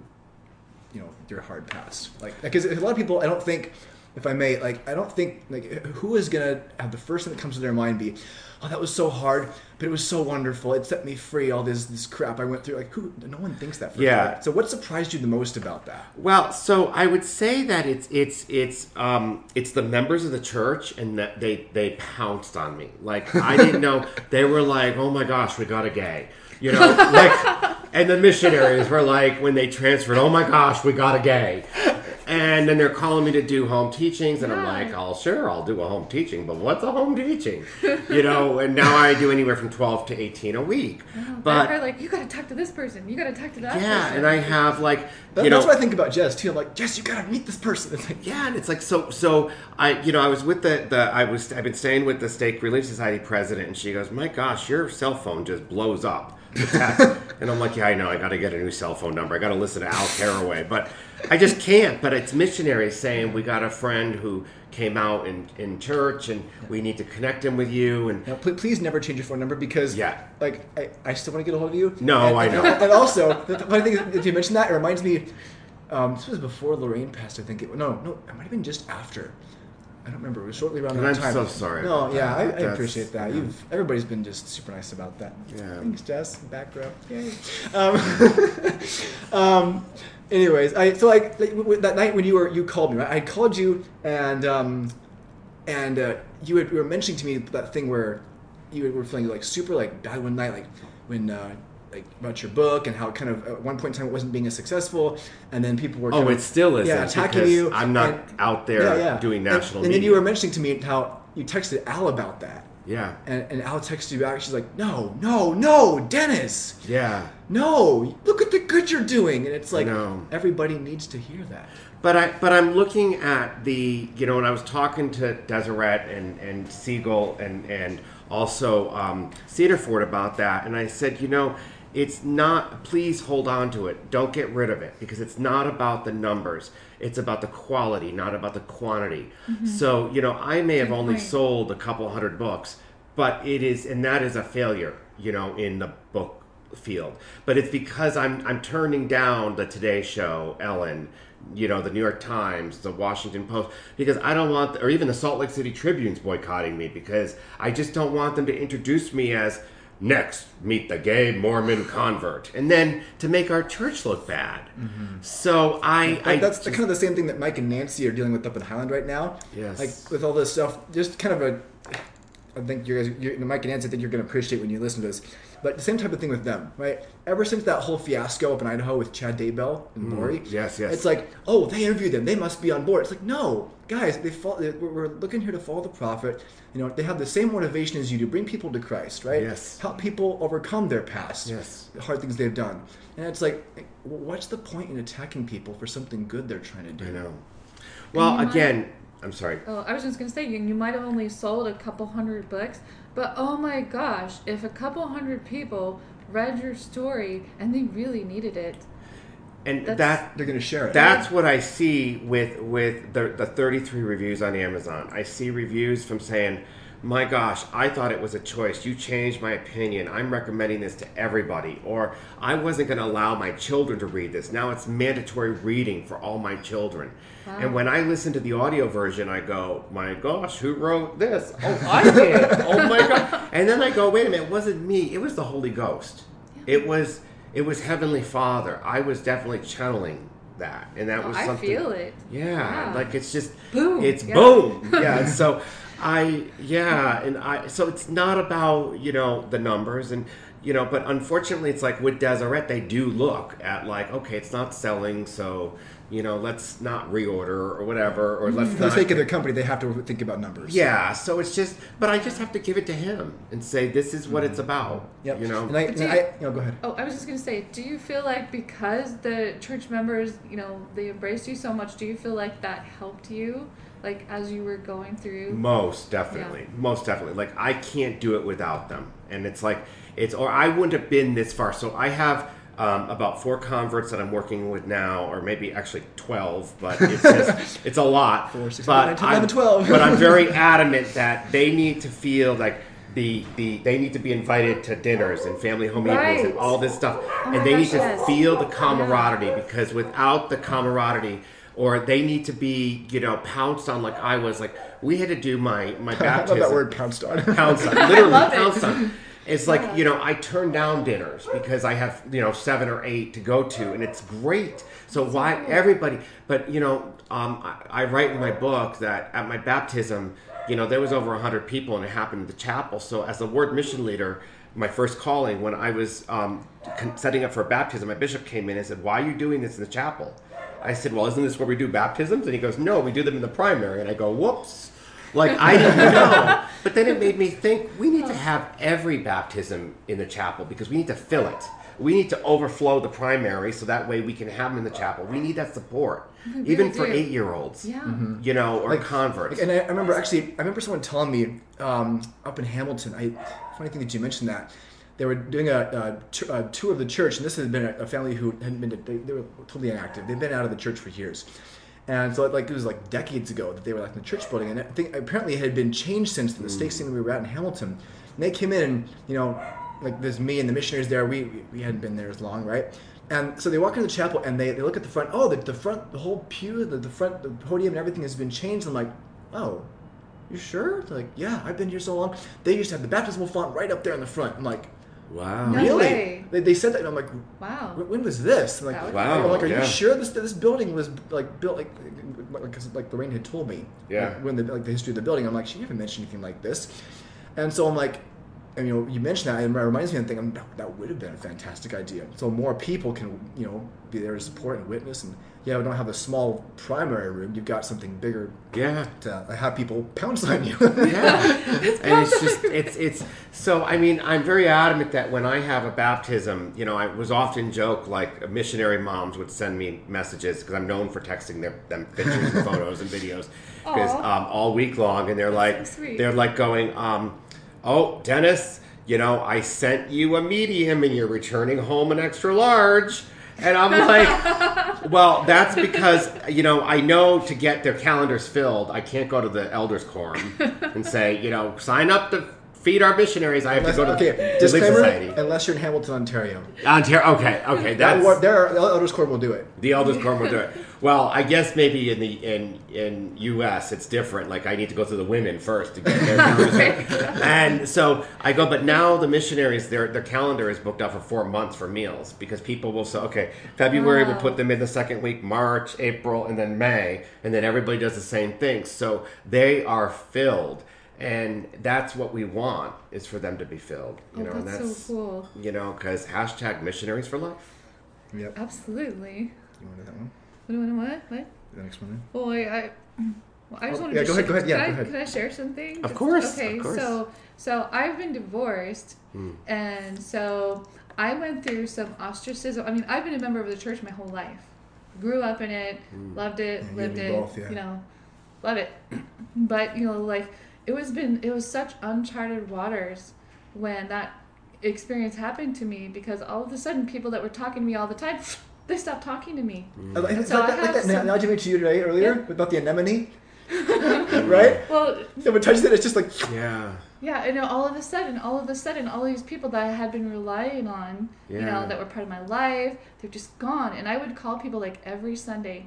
you know, your hard past? Like, because a lot of people, I don't think. If I may, like, I don't think like who is gonna have the first thing that comes to their mind be, oh, that was so hard, but it was so wonderful. It set me free. All this this crap I went through. Like, who? No one thinks that. First. Yeah. Like, so, what surprised you the most about that? Well, so I would say that it's it's it's um it's the members of the church and that they they pounced on me. Like I didn't know they were like, "Oh my gosh, we got a gay." You know, like and the missionaries were like when they transferred, "Oh my gosh, we got a gay." And then they're calling me to do home teachings, and I'm Yeah. like, "Oh, sure, I'll do a home teaching, but what's a home teaching?" You know, and now I do anywhere from 12 to 18 a week. Oh, but But are like, you gotta talk to this person. You gotta talk to that yeah, person. and I have like That, you know that's what I think about Jess too. I'm like, Jess, you gotta meet this person. It's like, Yeah, and it's like so. So I, you know, I was with the the I was I've been staying with the Stake Relief Society president, and she goes, "My gosh, your cell phone just blows up." and I'm like, "Yeah, I know. I got to get a new cell phone number. I got to listen to Al Caraway, but I just can't." But it's missionaries saying, "We got a friend who came out in in church, and we need to connect him with you." And Now, pl- please never change your phone number because, Yeah. like, I, I still want to get a hold of you. No, and, I know. And also, the, funny thing is, if you mentioned that, it reminds me. Um, this was before Lorraine passed, I think. It, no, no, it might have been just after. I don't remember. It was shortly around And that I'm time. so sorry No, yeah. I, I appreciate that. yeah. You've everybody's been just super nice about that. Yeah. Thanks, Jess. Back row. Yay. Um, um, anyways, I so like, like w- that night when you were you called me, right? I called you and um, and uh, you, had, you were mentioning to me that thing where you were feeling like super like bad one night, like when uh, like about your book and how kind of at one point in time it wasn't being as successful, and then people were oh, it of, still isn't. yeah attacking you. I'm not and- out there doing And- national. And, then you were mentioning to me how you texted Al about that. Yeah. And, and Al texted you back. She's like, "No, no, no, Dennis, Yeah. no! Look at the good you're doing." And it's like everybody needs to hear that. But I but I'm looking at the you know when I was talking to Deseret and and Siegel and and also um, Cedar Fort about that, and I said you know it's not. Please hold on to it. Don't get rid of it because it's not about the numbers. It's about the quality, not about the quantity. Mm-hmm. So you know I may have only point. sold a couple hundred books, but it is and that is a failure. You know in the book field, but it's because I'm I'm turning down the Today Show, Ellen, you know, the New York Times, the Washington Post, because I don't want, or even the Salt Lake City Tribune's boycotting me because I just don't want them to introduce me as next meet the gay Mormon convert, and then to make our church look bad. Mm-hmm. So I, I that's the, kind of the same thing that Mike and Nancy are dealing with up in Highland right now. Yes. Like with all this stuff, just kind of a. I think you guys, you're, Mike and Nancy, I think you're going to appreciate when you listen to this. But the same type of thing with them, right? Ever since that whole fiasco up in Idaho with Chad Daybell and Lori, Mm-hmm. Yes, yes. it's like, oh, they interviewed them, they must be on board. It's like, no, guys, they follow, they, we're we're looking here to follow the prophet. You know, they have the same motivation as you do, bring people to Christ, right? Yes. Help people overcome their past, Yes. the hard things they've done. And it's like, what's the point in attacking people for something good they're trying to do? I know. Well, you might- again, I'm sorry. Oh, I was just gonna say you, you might have only sold a couple hundred books, but oh my gosh, if a couple hundred people read your story and they really needed it, And That's- that They're going to share it. That's what I see with with the, the 33 reviews on Amazon. I see reviews from saying, "My gosh, I thought it was a choice. You changed my opinion. I'm recommending this to everybody." Or, "I wasn't going to allow my children to read this. Now it's mandatory reading for all my children." And when I listen to the audio version, I go, "My gosh, who wrote this? Oh, I did. oh my god!" And then I go, "Wait a minute, it wasn't me. It was the Holy Ghost. It was." It was Heavenly Father. I was definitely channeling that, and that Oh, was I something. feel it. Yeah, Yeah. like it's just Boom. It's Yeah. boom. Yeah, so I yeah, and I so it's not about you know the numbers and you know, but unfortunately, it's like with Deseret, they do look at like okay, it's not selling, so you know, let's not reorder or whatever, or mm-hmm. let's For the not. sake of their company, they have to think about numbers. yeah, so it's just, but I just have to give it to him and say this is what it's mm-hmm. about. Yep. You know, And I, and you- I you know, go ahead. Oh, I was just gonna say, do you feel like because the church members, you know, they embraced you so much, do you feel like that helped you, like as you were going through? Most definitely, most definitely. Like I can't do it without them, and it's like it's or I wouldn't have been this far. So I have um, about four converts that I'm working with now, or maybe actually twelve, but it's just it's a lot. Four, six, but nine, ten, I'm- eleven, 12. but I'm very adamant that they need to feel like. The, the they need to be invited to dinners and family home evenings and all this stuff Oh and they need to yes. feel the camaraderie because without the camaraderie or they need to be you know pounced on like I was like we had to do my my baptism. I love baptism that word pounced on. pounce on, literally love it. on. It's like you know I turn down dinners because I have you know seven or eight to go to, and it's great. So why everybody? But you know um, I, I write in my book that at my baptism, you know there was over hundred people, and it happened in the chapel. So as a ward mission leader, my first calling when I was um, setting up for a baptism, my bishop came in and said, "Why are you doing this in the chapel?" I said, "Well, isn't this where we do baptisms?" And he goes, "No, we do them in the primary." And I go, "Whoops." Like I didn't know, but then it made me think we need to have every baptism in the chapel because we need to fill it. We need to overflow the primary so that way we can have them in the chapel. We need that support, really even for do. eight-year-olds, Yeah. you know, or converts. And I, I remember actually, I remember someone telling me um, up in Hamilton. I funny thing that you mentioned that they were doing a tour of the church, and this had been a, a family who hadn't been. To, they, they were totally inactive. They've been out of the church for years, and so like it was like decades ago that they were like in the church building, and I think apparently it had been changed since the stake scene we were at in Hamilton. And they came in, and you know, like there's me and the missionaries there. We we- we hadn't been there as long, right? And so they walk into the chapel and they, they look at the front. Oh, the, the front, the whole pew, the, the front, the podium, and everything has been changed. I'm like, oh, you sure? They're like, yeah, I've been here so long. They used to have the baptismal font right up there in the front. I'm like, wow. No really? way. They, they said that, and I'm like, Wow. When was this? And like, Wow, I'm like, are yeah. you sure this this building was like built like because like Lorraine had told me, Yeah. like, when the like the history of the building. I'm like, she never mentioned anything like this, and so I'm like. And, you know, you mentioned that, and it reminds me of the thing. I'm, that, that would have been a fantastic idea. So more people can, you know, be there to support and witness. And yeah, we don't have a small primary room. You've got something bigger Yeah. to have people pounce on you. Yeah, and it's just it's it's so. I mean, I'm very adamant that when I have a baptism, you know, I was often joke like missionary moms would send me messages because I'm known for texting their, them pictures and photos and videos because um, all week long, and they're like so sweet. they're like going, um, "Oh, Dennis, you know, I sent you a medium and you're returning home an extra large." And I'm like, well, that's because, you know, I know to get their calendars filled, I can't go to the elders quorum and say, you know, sign up to feed our missionaries, I have Unless, to go to okay, the Relief disclaimer: Society. unless you're in Hamilton, Ontario, Ontario. Okay, okay, that that's war, there, the elders quorum will do it. the elders quorum will do it. Well, I guess maybe in the in in U.S. it's different. Like I need to go through the women first to get there. and so I go, but now the missionaries their their calendar is booked out for four months for meals because people will say, okay, February we'll ah. put them in the second week, March, April, and then May, and then everybody does the same thing. So they are filled. And that's what we want is for them to be filled, you Oh, know. and that's that's so cool. you know because hashtag missionaries for life. Yep. Absolutely. You want to do that one? What do you want? What? What? The next one. Well, I, I, well, I just Oh, wanted yeah, to go ahead, go ahead, yeah, Can I, go ahead. Can I share something? Of course, Okay, of course. so so I've been divorced, Hmm. and so I went through some ostracism. I mean, I've been a member of the church my whole life. Grew up in it, Hmm. loved it, Yeah, lived it. both, yeah. You know, love it. But you know, like it was been it was such uncharted waters when that experience happened to me because all of a sudden people that were talking to me all the time they stopped talking to me. Mm. I like, So like, I that- like that some- analogy I made to you today earlier Yeah. about the anemone, right? Well, Yeah, but touch that, it's just like Yeah. Yeah, and all of a sudden, all of a sudden, all these people that I had been relying on, you know, that were part of my life, they're just gone. And I would call people like every Sunday.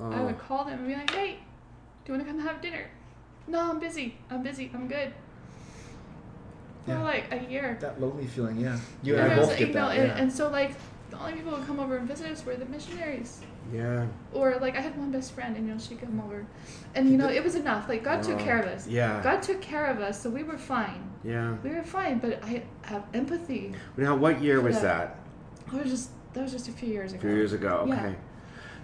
I Oh. would call them and be like, "Hey, do you want to come have dinner?" No, I'm busy. I'm busy. I'm good. For Yeah. like a year. that lonely feeling. Yeah, you And and I both you get know, that. and, yeah. and so like the only people who would come over and visit us were the missionaries. Yeah. Or like I had one best friend, and you know she'd come over, and you know it was enough. Like God took care of us. yeah. God took care of us, so we were fine. Yeah. We were fine, but I have empathy. Now, what year was that? That was just that was just a few years ago. A few years ago. Yeah.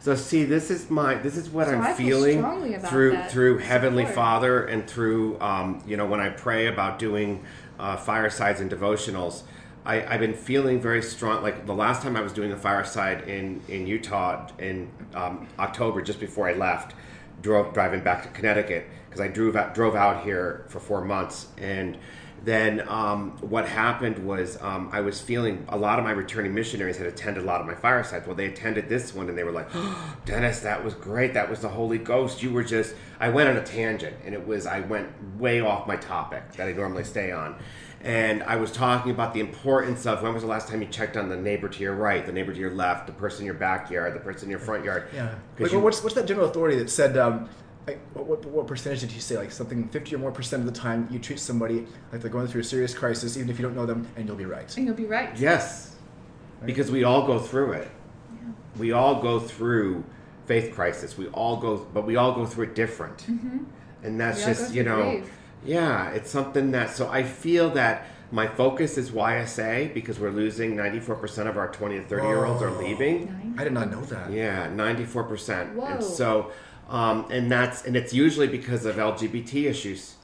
So see, this is my this is what So I'm feel feeling through that through Heavenly. Father and through um, you know when I pray about doing uh, firesides and devotionals. I, I've been feeling very strong. Like the last time I was doing a fireside in in Utah in um, October, just before I left, drove driving back to Connecticut because I drove out, drove out here for four months and then um, what happened was um, I was feeling a lot of my returning missionaries had attended a lot of my firesides. Well, they attended this one and they were like, oh, Dennis, that was great. That was the Holy Ghost. You were just, I went on a tangent and it was, I went way off my topic that I normally stay on. And I was talking about the importance of when was the last time you checked on the neighbor to your right, the neighbor to your left, the person in your backyard, the person in your front yard. Yeah. Like, you- what's what's that general authority that said? Um, like, what, what what percentage did you say? Like something fifty or more percent of the time you treat somebody like they're going through a serious crisis, even if you don't know them, and you'll be right. And you'll be right. Yes, because we all go through it. Yeah. We all go through faith crisis. We all go, but we all go through it different. Mm-hmm. And that's We just you know, grief. yeah, it's something that. So I feel that my focus is YSA because we're losing ninety four percent of our twenty to thirty year olds are leaving. Nine. I did not know that. Yeah, ninety four percent. Whoa. And so, um, and that's and it's usually because of LGBT issues,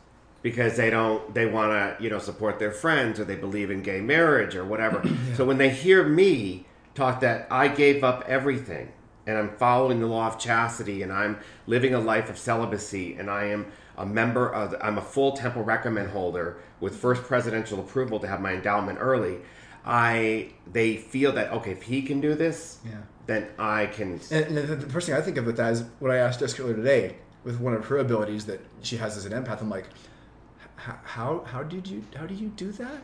because they don't they want to you know support their friends or they believe in gay marriage or whatever. So when they hear me talk that I gave up everything and I'm following the law of chastity and I'm living a life of celibacy and I am a member of I'm a full temple recommend holder with first presidential approval to have my endowment early. I they feel that okay if he can do this Yeah. then I can. And, and the, the first thing I think of with that is what I asked Jessica earlier today with one of her abilities that she has as an empath. I'm like, how how did you how do you do that?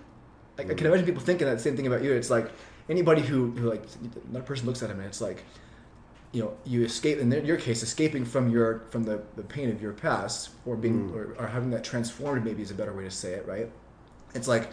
Like, I can imagine people thinking that same thing about you. It's like anybody who, who like another person looks at him and it's like, you know, you escape in your case, escaping from your from the, the pain of your past or being Mm. or, or having that transformed maybe is a better way to say it, right? It's like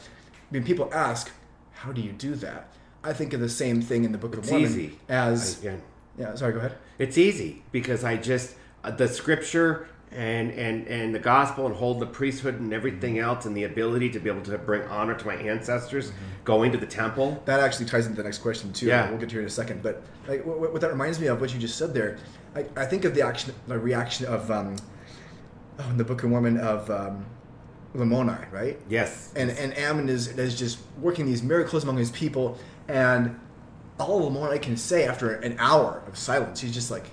when people ask, how do you do that? I think of the same thing in the Book of It's Mormon easy. as yeah. Sorry, go ahead. It's easy because I just uh, the scripture and and and the gospel and hold the priesthood and everything else and the ability to be able to bring honor to my ancestors, going to the temple. That actually ties into the next question too. Yeah. we'll get to it in a second. But like, what, what that reminds me of, what you just said there, I, I think of the action, the reaction of um, oh, in the Book of Mormon of um, Lamoni, right? Yes. And and Ammon is is just working these miracles among his people, and all Lamoni can say after an hour of silence, he's just like,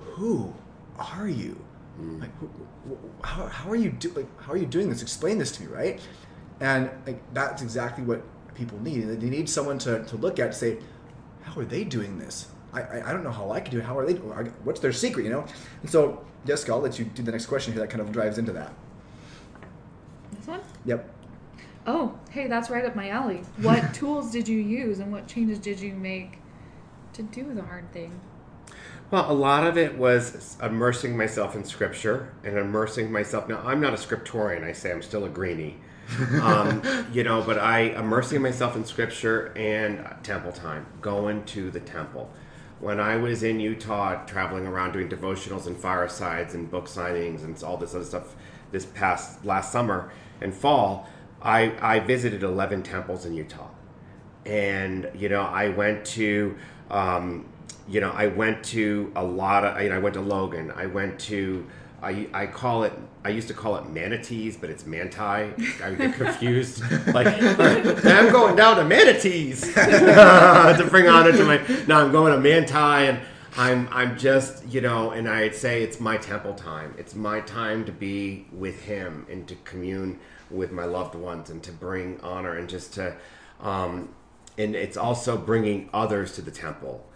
"Who are you? Hmm. Like, who, wh- how, how are you do like how are you doing this? Explain this to me, right?" And like that's exactly what people need. They need someone to, to look at and say, "How are they doing this? I, I, I don't know how I can do it. How are they? What's their secret? You know?" And so, Jessica, I'll let you do the next question here. That kind of drives into that. This one? Yep. Oh, hey, that's right up my alley. What tools did you use and what changes did you make to do the hard thing? Well, a lot of it was immersing myself in scripture and immersing myself. Now, I'm not a scriptorian. I say I'm still a greenie. um, you know, but I immersing myself in scripture and temple time, going to the temple. When I was in Utah, traveling around doing devotionals and firesides and book signings and all this other stuff, this past last summer and fall, I, I visited 11 temples in Utah, and you know, I went to. Um, you know, I went to a lot of, you know, I went to Logan. I went to, I, I call it, I used to call it manatees, but it's manti. I get confused. like, I'm going down to manatees to bring honor to my, no, I'm going to manti and I'm, I'm just, you know, and I'd say it's my temple time. It's my time to be with him and to commune with my loved ones and to bring honor and just to, um, and it's also bringing others to the temple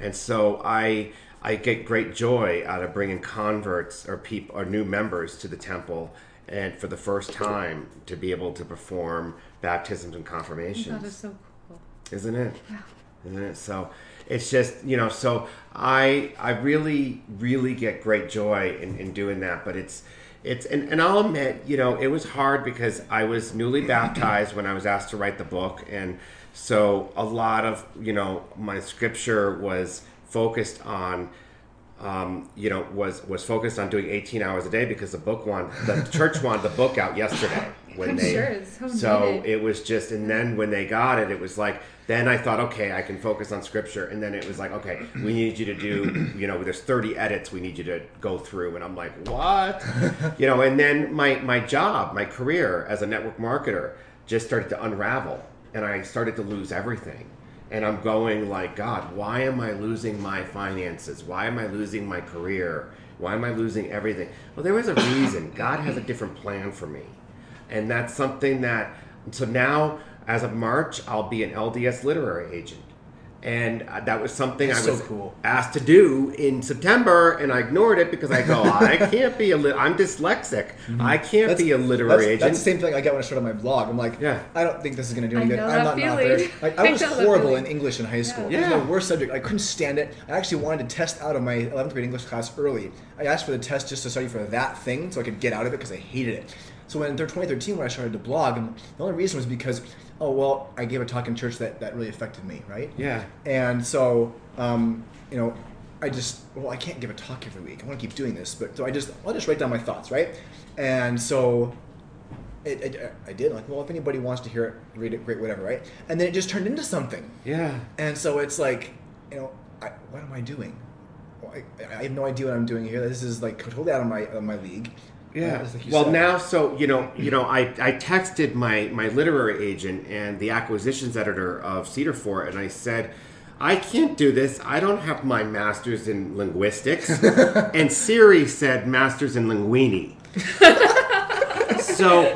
and so I I get great joy out of bringing converts or people or new members to the temple, and for the first time to be able to perform baptisms and confirmations. That is so cool. Isn't it? Yeah. Isn't it? So it's just you know so I I really really get great joy in, in doing that, but it's it's and, and I'll admit you know it was hard because I was newly baptized when I was asked to write the book and so a lot of you know my scripture was focused on um, you know was was focused on doing 18 hours a day because the book one the church wanted the book out yesterday when I'm they sure so so it was just and then when they got it it was like then I thought okay I can focus on scripture. And then it was like okay we need you to do you know there's 30 edits we need you to go through. And I'm like what? You know and then my my job my career as a network marketer just started to unravel. And I started to lose everything. And I'm going like, God, why am I losing my finances? Why am I losing my career? Why am I losing everything? Well, there was a reason. God has a different plan for me. And that's something that, so now as of March, I'll be an LDS literary agent. And uh, that was something That's I so was cool. asked to do in September, and I ignored it because I go, I can't be a lit. I'm dyslexic. I can't be a literary that's, agent. That's the same thing I get when I started my blog. I'm like, Yeah. I don't think this is going to do I any good. I'm that not an author. Like, I I was horrible in English in high school. Yeah. It was Yeah. my worst subject. I couldn't stand it. I actually wanted to test out of my 11th grade English class early. I asked for the test just to study for that thing so I could get out of it because I hated it. So in 2013, when I started to blog, and the only reason was because, oh, well, I gave a talk in church that, that really affected me, right? yeah. And so, um, you know, I just well, I can't give a talk every week. I want to keep doing this, but so I just I'll just write down my thoughts, right? And so, it, it, I did like well, if anybody wants to hear it, read it, great, whatever, right? And then it just turned into something, Yeah. and so it's like, you know, I, what am I doing? I, I have no idea what I'm doing here. This is like totally out of my of my league. Yeah. Like well, said. now, so you know, you know, I, I texted my my literary agent and the acquisitions editor of Cedar Fort, and I said, I can't do this. I don't have my master's in linguistics. and Siri said master's in linguini. so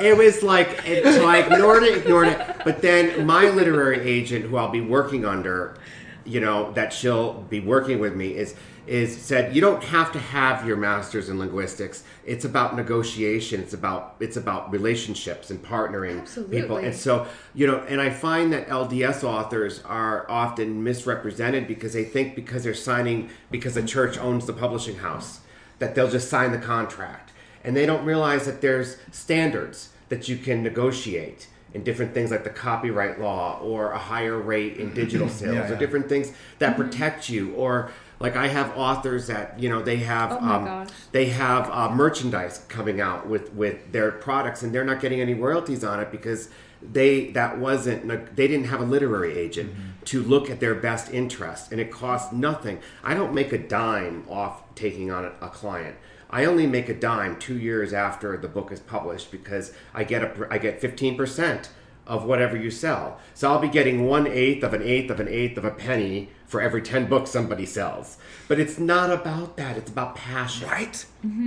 it was like, it, so I ignored it, ignored it. But then my literary agent, who I'll be working under, you know, that she'll be working with me is is said you don't have to have your masters in linguistics. It's about negotiation. It's about it's about relationships and partnering Absolutely. people. And so you know, and I find that LDS authors are often misrepresented because they think because they're signing because a church owns the publishing house that they'll just sign the contract, and they don't realize that there's standards that you can negotiate in different things like the copyright law or a higher rate in digital sales Yeah, or different things that mm-hmm. protect you or like I have authors that you know they have Oh um, they have uh, merchandise coming out with with their products and they're not getting any royalties on it because they that wasn't they didn't have a literary agent to look at their best interest and it costs nothing. I don't make a dime off taking on a, a client. I only make a dime two years after the book is published because i get a i get 15% of whatever you sell so i'll be getting one eighth of an eighth of an eighth of a penny for every 10 books somebody sells but it's not about that it's about passion right?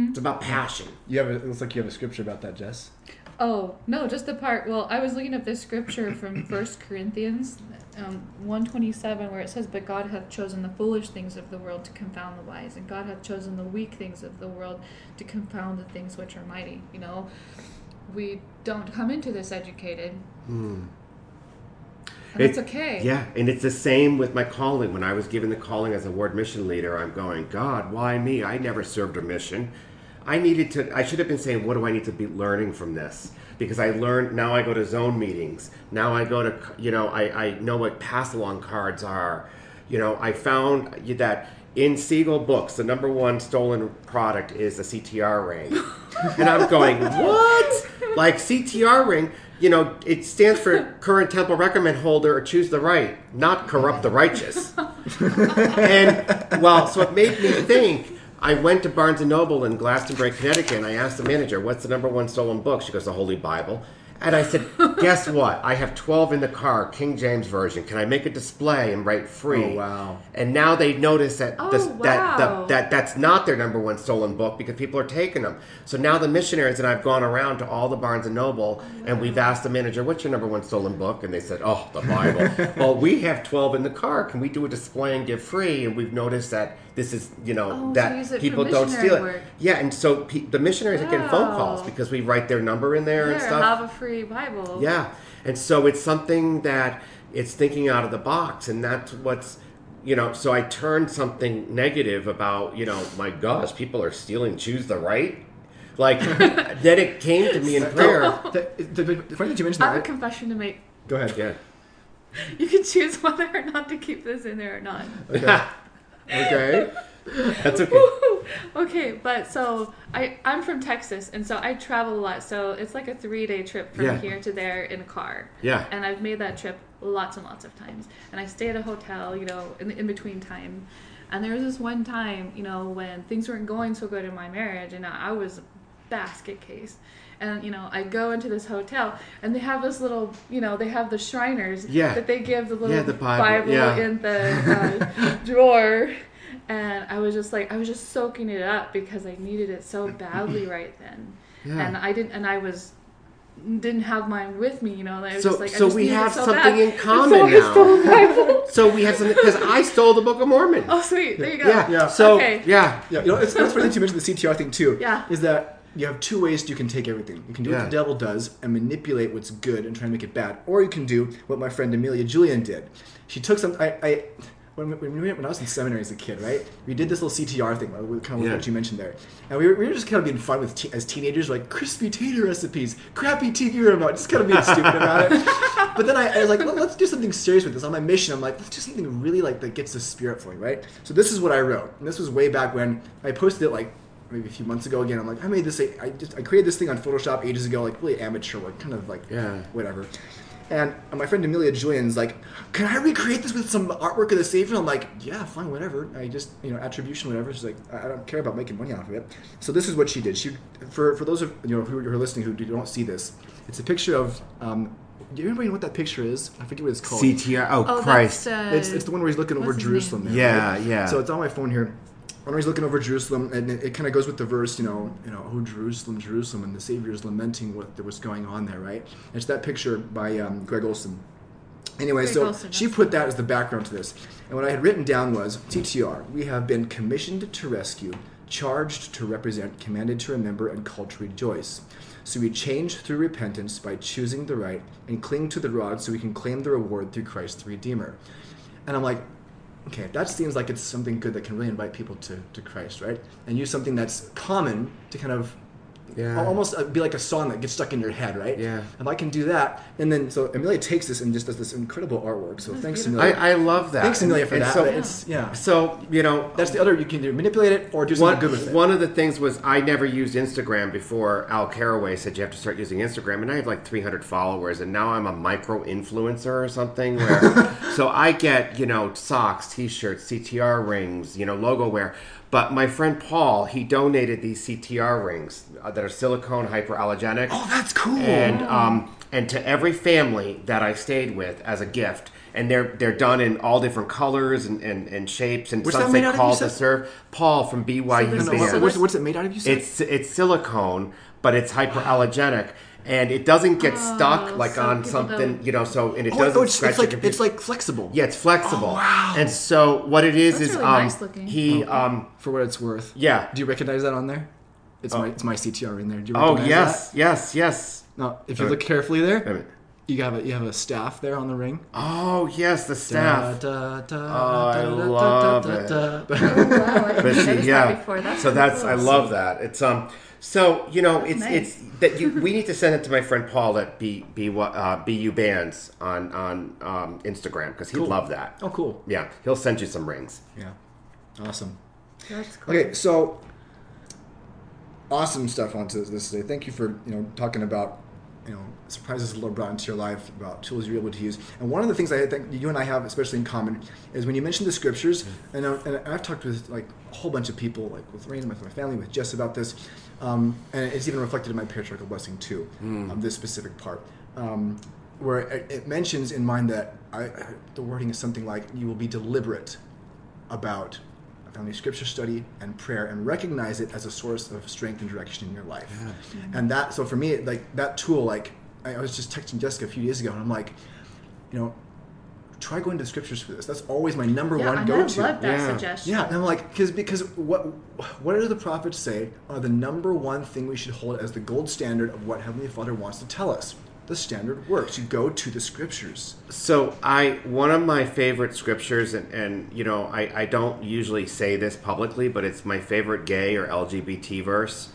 it's about passion You have a, it looks like you have a scripture about that, Jess. Oh no, just the part. Well, I was looking up this scripture from First Corinthians, um, one twenty seven, where it says, "But God hath chosen the foolish things of the world to confound the wise, and God hath chosen the weak things of the world to confound the things which are mighty." You know, we don't come into this educated. Hmm. And it's okay. Yeah, and it's the same with my calling. When I was given the calling as a ward mission leader, I'm going, God, why me? I never served a mission. I needed to. I should have been saying, what do I need to be learning from this? Because I learned. Now I go to zone meetings. Now I go to. You know, I I know what pass along cards are. You know, I found that in Seagull Books, the number one stolen product is a CTR ring, and I'm going, what? Like CTR ring you know, it stands for current temple recommend holder or choose the right, not corrupt the righteous. and well, so it made me think. I went to Barnes and Noble in Glastonbury, Connecticut, and I asked the manager, "What's the number one stolen book?" She goes, "The Holy Bible." And I said, "Guess what? I have 12 in the car, King James version. Can I make a display and write free?" Oh, wow. And now they notice that Oh, this, that, the, that that's not their number one stolen book because people are taking them. So now the missionaries and I've gone around to all the Barnes and Noble oh, and we've asked the manager, "What's your number one stolen book?" And they said, "Oh, the Bible." well, we have 12 in the car. Can we do a display and give free? And we've noticed that this is, you know, Oh, that for people don't steal it. Yeah, and so pe- the missionaries are getting phone calls because we write their number in there and stuff. have a free Bible. Yeah, and so it's something that it's thinking out of the box, and that's what's you know. So I turned something negative about you know, my gosh, people are stealing. Choose the right. Like then it came to me in prayer. The, the, the funny that you mentioned I have a confession to make. Go ahead. Yeah. You can choose whether or not to keep this in there or not. Okay. okay. That's okay. Okay, but so I I'm from Texas, and so I travel a lot. So it's like a three day trip from Yeah. here to there in a car. Yeah. And I've made that trip lots and lots of times. And I stay at a hotel, you know, in the in between time. And there was this one time, you know, when things weren't going so good in my marriage, and I was a basket case. And you know, I go into this hotel, and they have this little, you know, they have the Shriners Yeah. that they give the little Yeah, the Bible, yeah. in the uh, drawer. And I was just like, I was just soaking it up because I needed it so badly right then. Yeah. And I didn't, and I was didn't have mine with me, you know. and I was So- just like, I so just we have so something bad. in common so now. stole the Bible. So we have something because I stole the Book of Mormon. oh, sweet. There you go. yeah. Yeah. So Okay. yeah. Yeah, you know, it's, it's funny that you mentioned the CTR thing too. Yeah. Is that you have two ways you can take everything. You can do Yeah. what the devil does and manipulate what's good and try and make it bad, or you can do what my friend Amelia Julian did. She took some. I, I when, when, when I was in seminary as a kid, right? We did this little CTR thing, kind of Yeah. what you mentioned there, and we were, we were just kind of being fun with te- as teenagers, like crispy tater recipes, crappy TV remote, just kind of being stupid about it. But then I, I was like, well, let's do something serious with this. On my mission, I'm like, let's do something really like that gets the spirit flowing, right? So this is what I wrote, and this was way back when I posted it like maybe a few months ago again. I'm like, I made this. I just I created this thing on Photoshop ages ago, like really amateur work, kind of like Yeah. whatever. And my friend Amelia Julian's like, can I recreate this with some artwork of the Savior? I'm like, yeah, fine, whatever. I just, you know, attribution, whatever. She's like, I I don't care about making money off of it. So this is what she did. She, for for those of you know who are listening who don't see this, it's a picture of. Um, do anybody know what that picture is? I forget what it's called. CTR. Oh, Oh, Christ. uh, It's, it's the one where he's looking over Jerusalem. There, Yeah, right? yeah. So it's on my phone here. When he's looking over Jerusalem, and it, it kind of goes with the verse, you know, you know, oh Jerusalem, Jerusalem, and the Savior is lamenting what there was going on there, right? And it's that picture by um, Greg Olson. Anyway, Greg so Olson, she put that as the background to this, and what I had written down was TTR. We have been commissioned to rescue, charged to represent, commanded to remember, and called to rejoice. So we change through repentance by choosing the right and cling to the rod so we can claim the reward through Christ the Redeemer. And I'm like, okay, that seems like it's something good that can really invite people to, to Christ, right? And use something that's common to kind of Yeah. al- almost uh, be like a song that gets stuck in your head, right? Yeah. If I can do that, and then so Amelia takes this and just does this incredible artwork. So That's thanks, beautiful. Amelia. I love that. thanks, Amelia, for And that. So, but it's yeah. so you know, That's the other. You can either manipulate it or do something one, good with it. one of the things was I never used Instagram before Al Carraway said you have to start using Instagram, and I have like 300 followers, and now I'm a micro influencer or something. Where so I get you know socks, T-shirts, CTR rings, you know logo wear. But my friend Paul, he donated these CTR rings uh, that are silicone hyperallergenic. oh, that's cool. and um, and to every family that I stayed with as a gift. And they're they're done in all different colors and, and, and shapes. And What's some say made out of, call to serve. Paul from BYU No, a- what's, what's it made out of? You said It's it's silicone, but it's hyperallergenic, and it doesn't get stuck like so on something, don't- you know. So and it oh, doesn't oh, it's, scratch it's your like computer. it's like flexible. yeah, it's flexible. Oh, wow. And so what it is That's is really um nice looking. he um For what it's worth. yeah Do you recognize that on there? It's my it's my CTR in there. Do you Oh recognize yes, that? yes, yes. Now, if you look carefully Wait a there, minute. you have a you have a staff there on the ring. Oh yes, the staff. Da, da, da, Oh, I da, da, love it. da, da. Oh, wow. I But see, yeah. that before. That's so that's. I love that. It's um. So you know, it's nice. it's that you we need to send it to my friend Paul at B B uh, BU Bands on on um, Instagram because he'd Cool. love that. Oh, cool. Yeah, he'll send you some rings. Yeah, awesome. That's cool. Okay, so awesome stuff onto this today. Thank you for you know talking about you know surprises the Lord brought into your life about tools you're able to use. And one of the things I think you and I have especially in common is when you mention the scriptures. And, I, and I've talked with like a whole bunch of people, like with Rain, with my family, with Jess about this, um, and it's even reflected in my patriarchal blessing too. Um, this specific part. Um, where it, it mentions in mind that I, the wording is something like you will be deliberate about family scripture study and prayer and recognize it as a source of strength and direction in your life mm-hmm. and that so for me like that tool like I, I was just texting jessica a few days ago and i'm like you know try going to the scriptures for this that's always my number yeah, one go-to I love that Yeah. suggestion. yeah, and I'm like, because because what what do the prophets say are the number one thing we should hold as the gold standard of what Heavenly Father wants to tell us? The standard works. You go to the scriptures. So I one of my favorite scriptures, and, and you know I, I don't usually say this publicly, but it's my favorite gay or LGBT verse,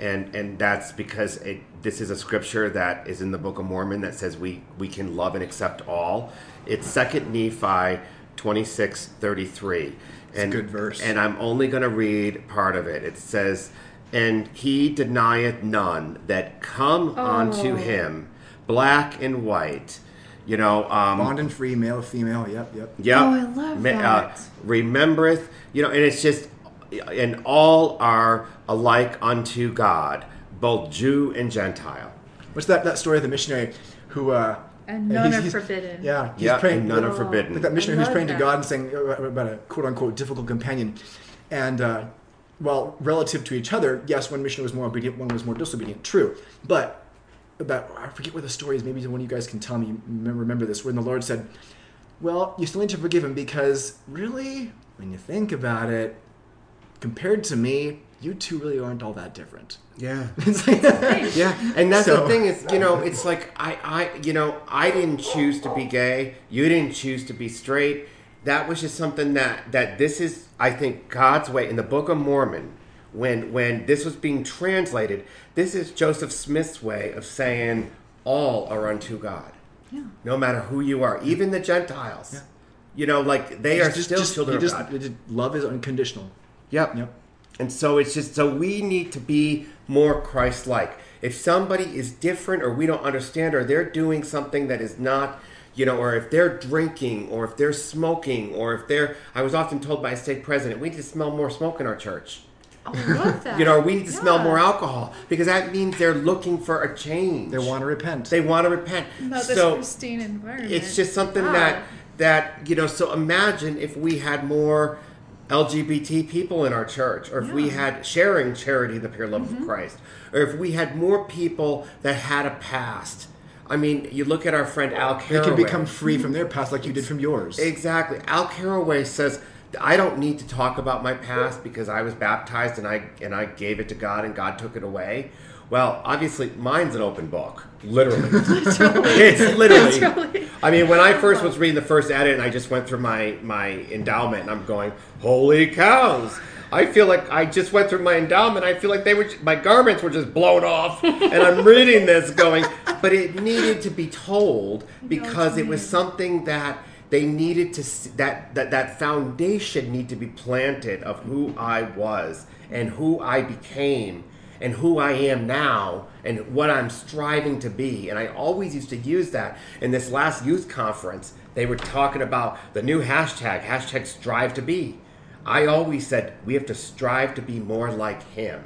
and and that's because it, this is a scripture that is in the Book of Mormon that says we we can love and accept all. It's Second Nephi twenty six thirty three. a good verse. And I'm only going to read part of it. It says, "And he denieth none that come oh. unto Oh. him, black and white." You know, um, Bond and free, male, female. Yep, yep. Yep. Oh, I love Ma- Uh, that. remembereth, you know, and it's just, and all are alike unto God, both Jew and Gentile. What's that that story of the missionary who uh, And none he's- are he's- forbidden. Yeah, he's Yeah, praying. and none are Oh. forbidden. like that missionary who's love praying to. God and saying uh, about a quote unquote difficult companion, and uh, well, relative to each other, yes, one missionary was more obedient, one was more disobedient. True, but about I forget where the story is. Maybe one of you guys can tell me. Remember, remember this? When the Lord said, "Well, you still need to forgive him because really, when you think about it, compared to me, you two really aren't all that different." Yeah. It's like- Yeah, and that's the thing is, you know, it's like I, I, you know, I didn't choose to be gay. You didn't choose to be straight. That was just something that that this is, I think, God's way in the Book of Mormon. When when this was being translated, this is Joseph Smith's way of saying all are unto God. Yeah. No matter who you are, even the Gentiles. Yeah. You know, like they are still children you of God. just- love is unconditional. Yep. Yep. And so it's just so we need to be more Christ like. If somebody is different or we don't understand or they're doing something that is not, you know, or if they're drinking or if they're smoking or if they're I was often told by a stake president, we need to smell more smoke in our church. Oh, I love that. You know, we need to smell more alcohol because that means they're looking for a change. They want to repent. they want to repent. Not this so pristine environment. it's just something Wow. that that you know so imagine if we had more lgbt people in our church or if we had sharing charity the pure love of mm-hmm. christ or if we had more people that had a past i mean you look at our friend al they can become free from their past like you did from yours. Exactly. Al Caraway says, I don't need to talk about my past because I was baptized and I and I gave it to God and God took it away. Well, obviously mine's an open book. Literally. it's literally. Literally. I mean, when I first was reading the first edit and I just went through my my endowment and I'm going, "Holy cows." I feel like I just went through my endowment. I feel like they were my garments were just blown off, and I'm reading this going, but it needed to be told because it was something that they needed to that that that foundation need to be planted of who I was and who I became and who I am now and what I'm striving to be. And I always used to use that. In this last youth conference, they were talking about the new hashtag, hashtag strive to be. I always said we have to strive to be more like him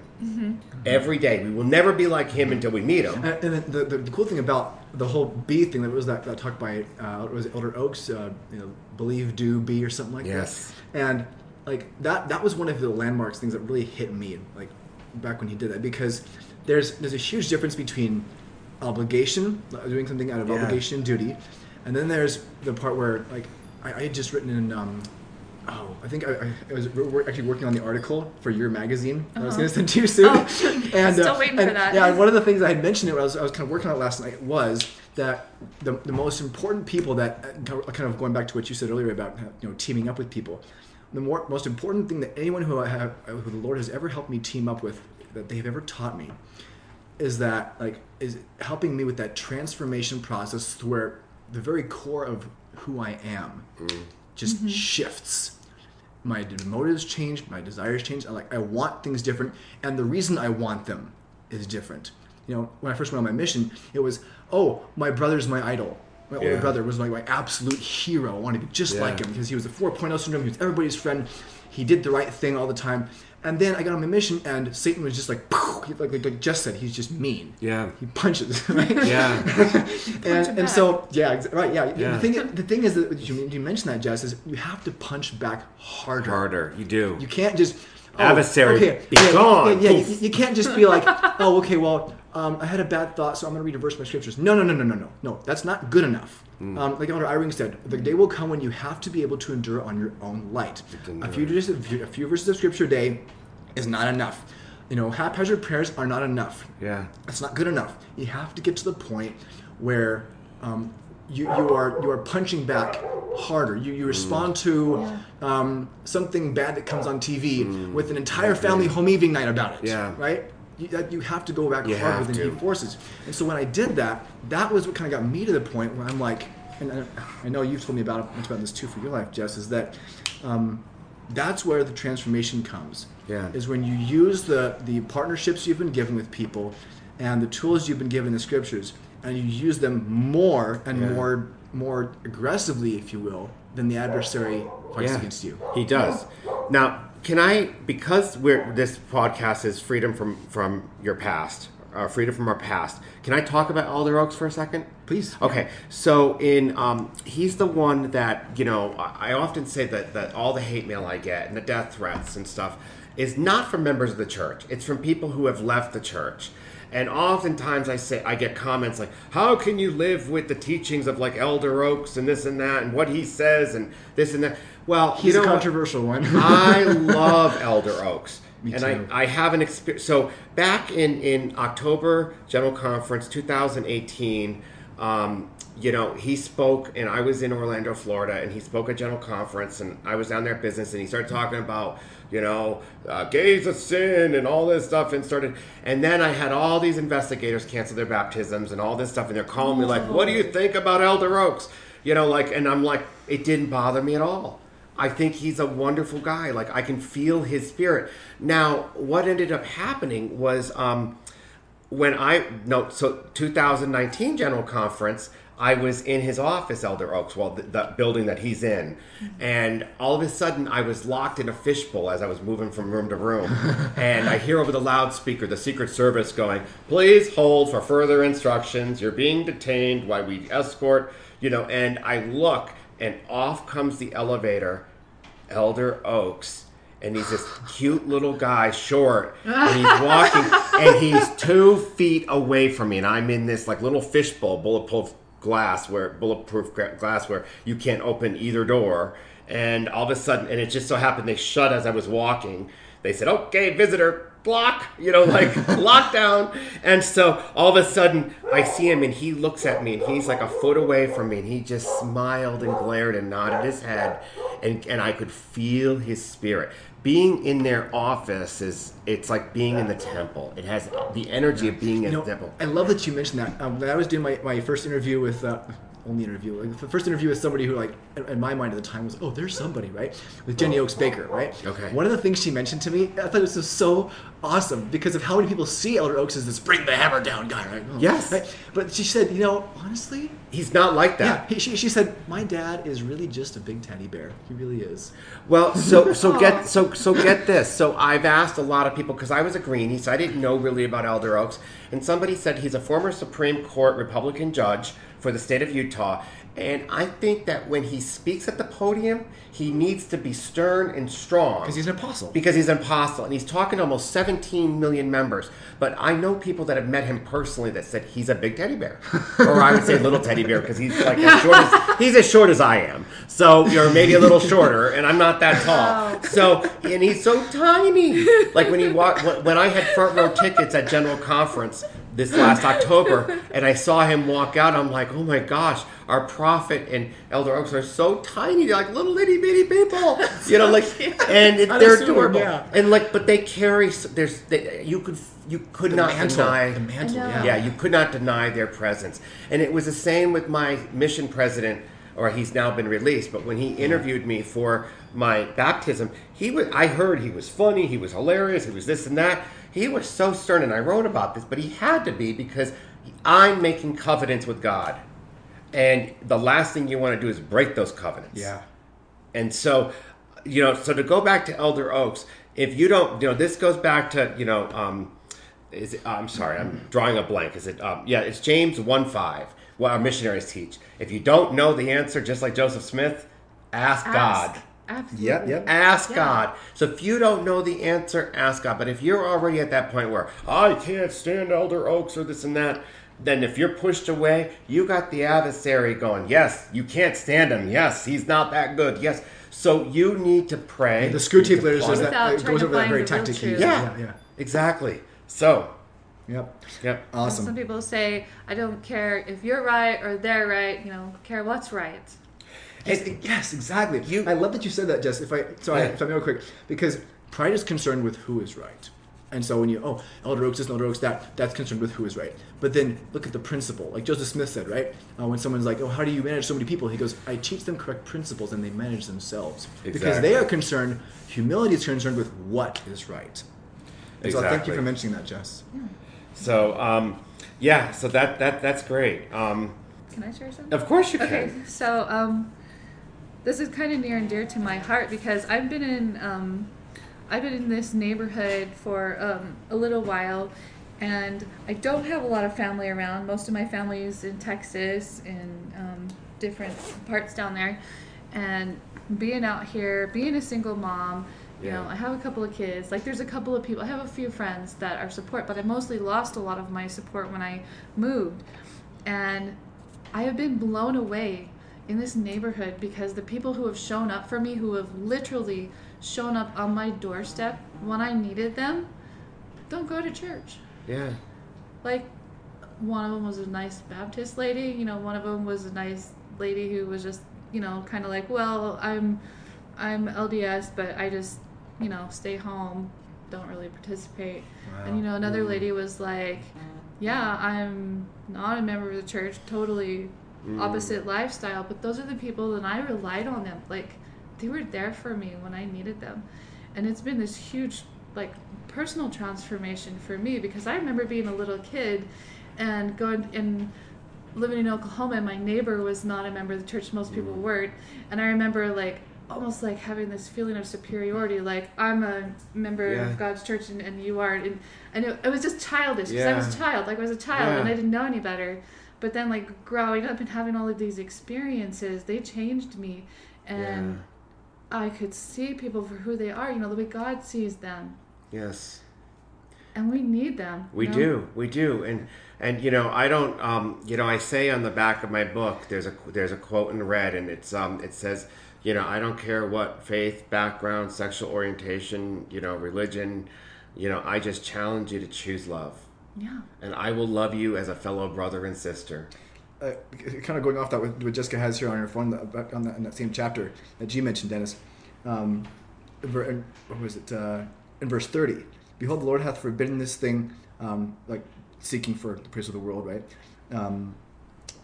every day. We will never be like him until we meet him. And, and the, the, the cool thing about the whole B thing that was that, that talk by uh, was Elder Oaks, uh, you know, believe, do, be, or something like Yes. that. And like that that was one of the landmarks things that really hit me like back when he did that because there's there's a huge difference between obligation, doing something out of Yeah. obligation and duty, and then there's the part where like I, I had just written in. Um, Oh, I think I, I, I was we're actually working on the article for your magazine. I was Uh-huh. going to send to you soon, Oh. and, Still uh, waiting for that. Yeah, and one of the things I had mentioned, it, I was, I was kind of working on it last night, was that the, the most important people that, uh, kind of going back to what you said earlier about uh, you know teaming up with people, the more, most important thing that anyone who I have, uh, who the Lord has ever helped me team up with, that they've ever taught me, is that like is helping me with that transformation process to where the very core of who I am mm. just mm-hmm. shifts my motives change, my desires change. I like I want things different, and the reason I want them is different. You know, when I first went on my mission, it was, oh, my brother's my idol. My older brother was like my absolute hero. I wanted to be just Yeah. like him because he was a 4.0 syndrome. He was everybody's friend. He did the right thing all the time. And then I got on my mission, and Satan was just like, he- like, like, like Jess said, he's just mean. Yeah. He punches, right? Yeah. and, and back. so yeah, right, yeah. Yeah. The thing, the thing is that you, you mentioned that Jess is you have to punch back harder. Harder. You do. You can't just oh, Adversary, Okay, be yeah, gone. Yeah, yeah, you, you can't just be like, oh, okay, well, um, I had a bad thought, so I'm going to read a verse of my scriptures. No, no, no, no, no, no, no. That's not good enough. Hmm. Um, like Elder Eyring said, the day will come when you have to be able to endure on your own light. A few, just a few, a few verses of scripture a day is not enough. You know, haphazard prayers are not enough. Yeah. It's not good enough. You have to get to the point where um, you, you are you are punching back harder. You, you respond to um, something bad that comes on TV with an entire family home evening night about it. Yeah. Right. You, that you have to go back You harder have than to. he forces. And so when I did that, that was what kind of got me to the point where I'm like, and I, I know you've told me about much about this too for your life, Jess. Is that um, that's where the transformation comes Yeah. is when you use the the partnerships you've been given with people and the tools you've been given the scriptures and you use them more and Yeah. more more aggressively if you will than the adversary fights Yeah. against you He does. Now, can I because we're this podcast is freedom from from your past, uh, freedom from our past. Can I talk about Elder Oaks for a second? please Okay, so in um, he's the one that you know I I often say that that all the hate mail I get and the death threats and stuff is not from members of the church. It's from people who have left the church. And oftentimes I say I get comments like, "How can you live with the teachings of like Elder Oaks and this and that and what he says and this and that?" Well, he's you a know what? controversial one I love Elder Oaks. Me and too. I, I have an experience. So back in, in October General Conference 2018, um, you know, he spoke, and I was in Orlando, Florida, and he spoke at General Conference, and I was down there at business, and he started talking about, you know, uh, gays of sin and all this stuff, and started, and then I had all these investigators cancel their baptisms and all this stuff, and they're calling me like, "What do you think about Elder Oaks?" You know, like, and I'm like, it didn't bother me at all. I think he's a wonderful guy. Like I can feel his spirit. Now, what ended up happening was um, when I no so 2019 General Conference. I was in his office, Elder Oaks, well, the, the building that he's in, and all of a sudden I was locked in a fishbowl as I was moving from room to room, and I hear over the loudspeaker the Secret Service going, "Please hold for further instructions. You're being detained while we escort." You know, and I look, and off comes the elevator, Elder Oaks, and he's this cute little guy, short, and he's walking, and he's two feet away from me, and I'm in this like little fishbowl, bulletproof glass, where bulletproof glass where you can't open either door, and all of a sudden, and it just so happened they shut as I was walking. They said, "Okay, visitor." Block, you know, like lockdown. And so all of a sudden, I see him and he looks at me and he's like a foot away from me and he just smiled and glared and nodded his head and, and I could feel his spirit. Being in their office is it's like being in the temple. It has the energy of being in You the temple. I love that you mentioned that. Um, when I was doing my, my first interview with, uh, only interview, like the first interview with somebody who, like, in, my mind at the time was, oh, there's somebody, right? With Jenny oh. Oaks Baker, right? Okay. One of the things she mentioned to me, I thought it was so awesome because of how many people see Elder Oaks as this bring the hammer down guy, right? Oh, Yes. Right? But she said, you know, honestly, He's not like that. he, she, she said, my dad is really just a big teddy bear. He really is. Well, so so get so so get this. So I've asked a lot of people because I was a greenie, so I didn't know really about Elder Oaks. And somebody said he's a former Supreme Court Republican judge for the state of Utah. And I think that when he speaks at the podium, he needs to be stern and strong. Because he's an apostle. Because he's an apostle and he's talking to almost 17 million members. But I know people that have met him personally that said he's a big teddy bear. or I would say little teddy bear because he's like as short as he's as short as I am. So you're maybe a little shorter and I'm not that tall. Oh. So and he's so tiny. Like when he walked when I had front row tickets at General Conference this last October and I saw him walk out, I'm like, oh my gosh, our prophet and Elder Oaks are so tiny. They're like little itty bitty people. You know, like and it, they're Unassuming, adorable. yeah. And like but they carry there's they, you could you could The not mantle. deny The mantle, yeah. yeah, you could not deny their presence. And it was the same with my mission president, or he's now been released. But when he interviewed me for my baptism, he was. I heard he was funny, he was hilarious, he was this and that. He was so stern, and I wrote about this, but he had to be because I'm making covenants with God, and the last thing you want to do is break those covenants. Yeah. And so, you know, so to go back to Elder Oaks, if you don't, you know, this goes back to, you know, um, is it, I'm sorry, I'm drawing a blank. Is it, um, yeah, it's James 1 5, what our missionaries teach. If you don't know the answer, just like Joseph Smith, ask, God. Ask. Absolutely. Yep, yep. Ask Yeah. God. So if you don't know the answer, ask God. But if you're already at that point where I can't stand Elder Oaks or this and that, then if you're pushed away, you got the adversary going, Yes, you can't stand him. Yes, he's not that good. Yes. So you need to pray. The Screwtape You later says that it goes over that very the real tactic he truth. uses. Yeah. Yeah, yeah. Exactly. So, Yep. yep. Awesome. Some people say, I don't care if you're right or they're right, you know, care what's right. Yes, yes, exactly. You- I love that you said that, Jess. If I sorry, Yeah. if I may real quick, because pride is concerned with who is right, and so when you oh Elder Oaks this, and Elder Oaks that, that's concerned with who is right. But then look at the principle, like Joseph Smith said, right? Uh, when someone's like, oh, how do you manage so many people? He goes, I teach them correct principles, and they manage themselves because they are concerned. Humility is concerned with what is right. And so thank you for mentioning that, Jess. So, um, yeah, so that, that that's great. Um, Can I share something? of course you can. Okay, so um, this is kind of near and dear to my heart because I've been in um, I've been in this neighborhood for um, a little while, and I don't have a lot of family around. Most of my family is in Texas and um, different parts down there, and being out here, being a single mom. You know, I have a couple of kids. Like, there's a couple of people. I have a few friends that are support, but I mostly lost a lot of my support when I moved, and I have been blown away in this neighborhood because the people who have shown up for me, who have literally shown up on my doorstep when I needed them, don't go to church. Yeah. Like, one of them was a nice Baptist lady. You know, one of them was a nice lady who was just, you know, kind of like, well, I'm, I'm LDS, but I just, you know, stay home, don't really participate. Wow. And you know, another mm. lady was like, yeah, I'm not a member of the church, totally Mm. opposite lifestyle, but those are the people that I relied on them. Like they were there for me when I needed them. And it's been this huge like personal transformation for me because I remember being a little kid and going and living in Oklahoma and my neighbor was not a member of the church, most people mm. weren't. And I remember like almost like having this feeling of superiority, like I'm a member Yeah. of God's church and, and you aren't. And, and it, it was just childish because I was a child. Like I was a child and I didn't know any better. But then like growing up and having all of these experiences, they changed me. And I could see people for who they are, you know, the way God sees them. Yes. And we need them. We you know? do, we do, and and you know I don't, um, you know I say on the back of my book there's a there's a quote in red and it's um it says you know I don't care what faith, background, sexual orientation, you know religion, you know I just challenge you to choose love, Yeah. and I will love you as a fellow brother and sister. uh, kind of going off that what, what Jessica has here on her phone about on that, in that same chapter that you mentioned, Dennis. Um, in in- what was it? Uh, in verse thirty, behold, the Lord hath forbidden this thing, um, like seeking for the praise of the world, right? Um,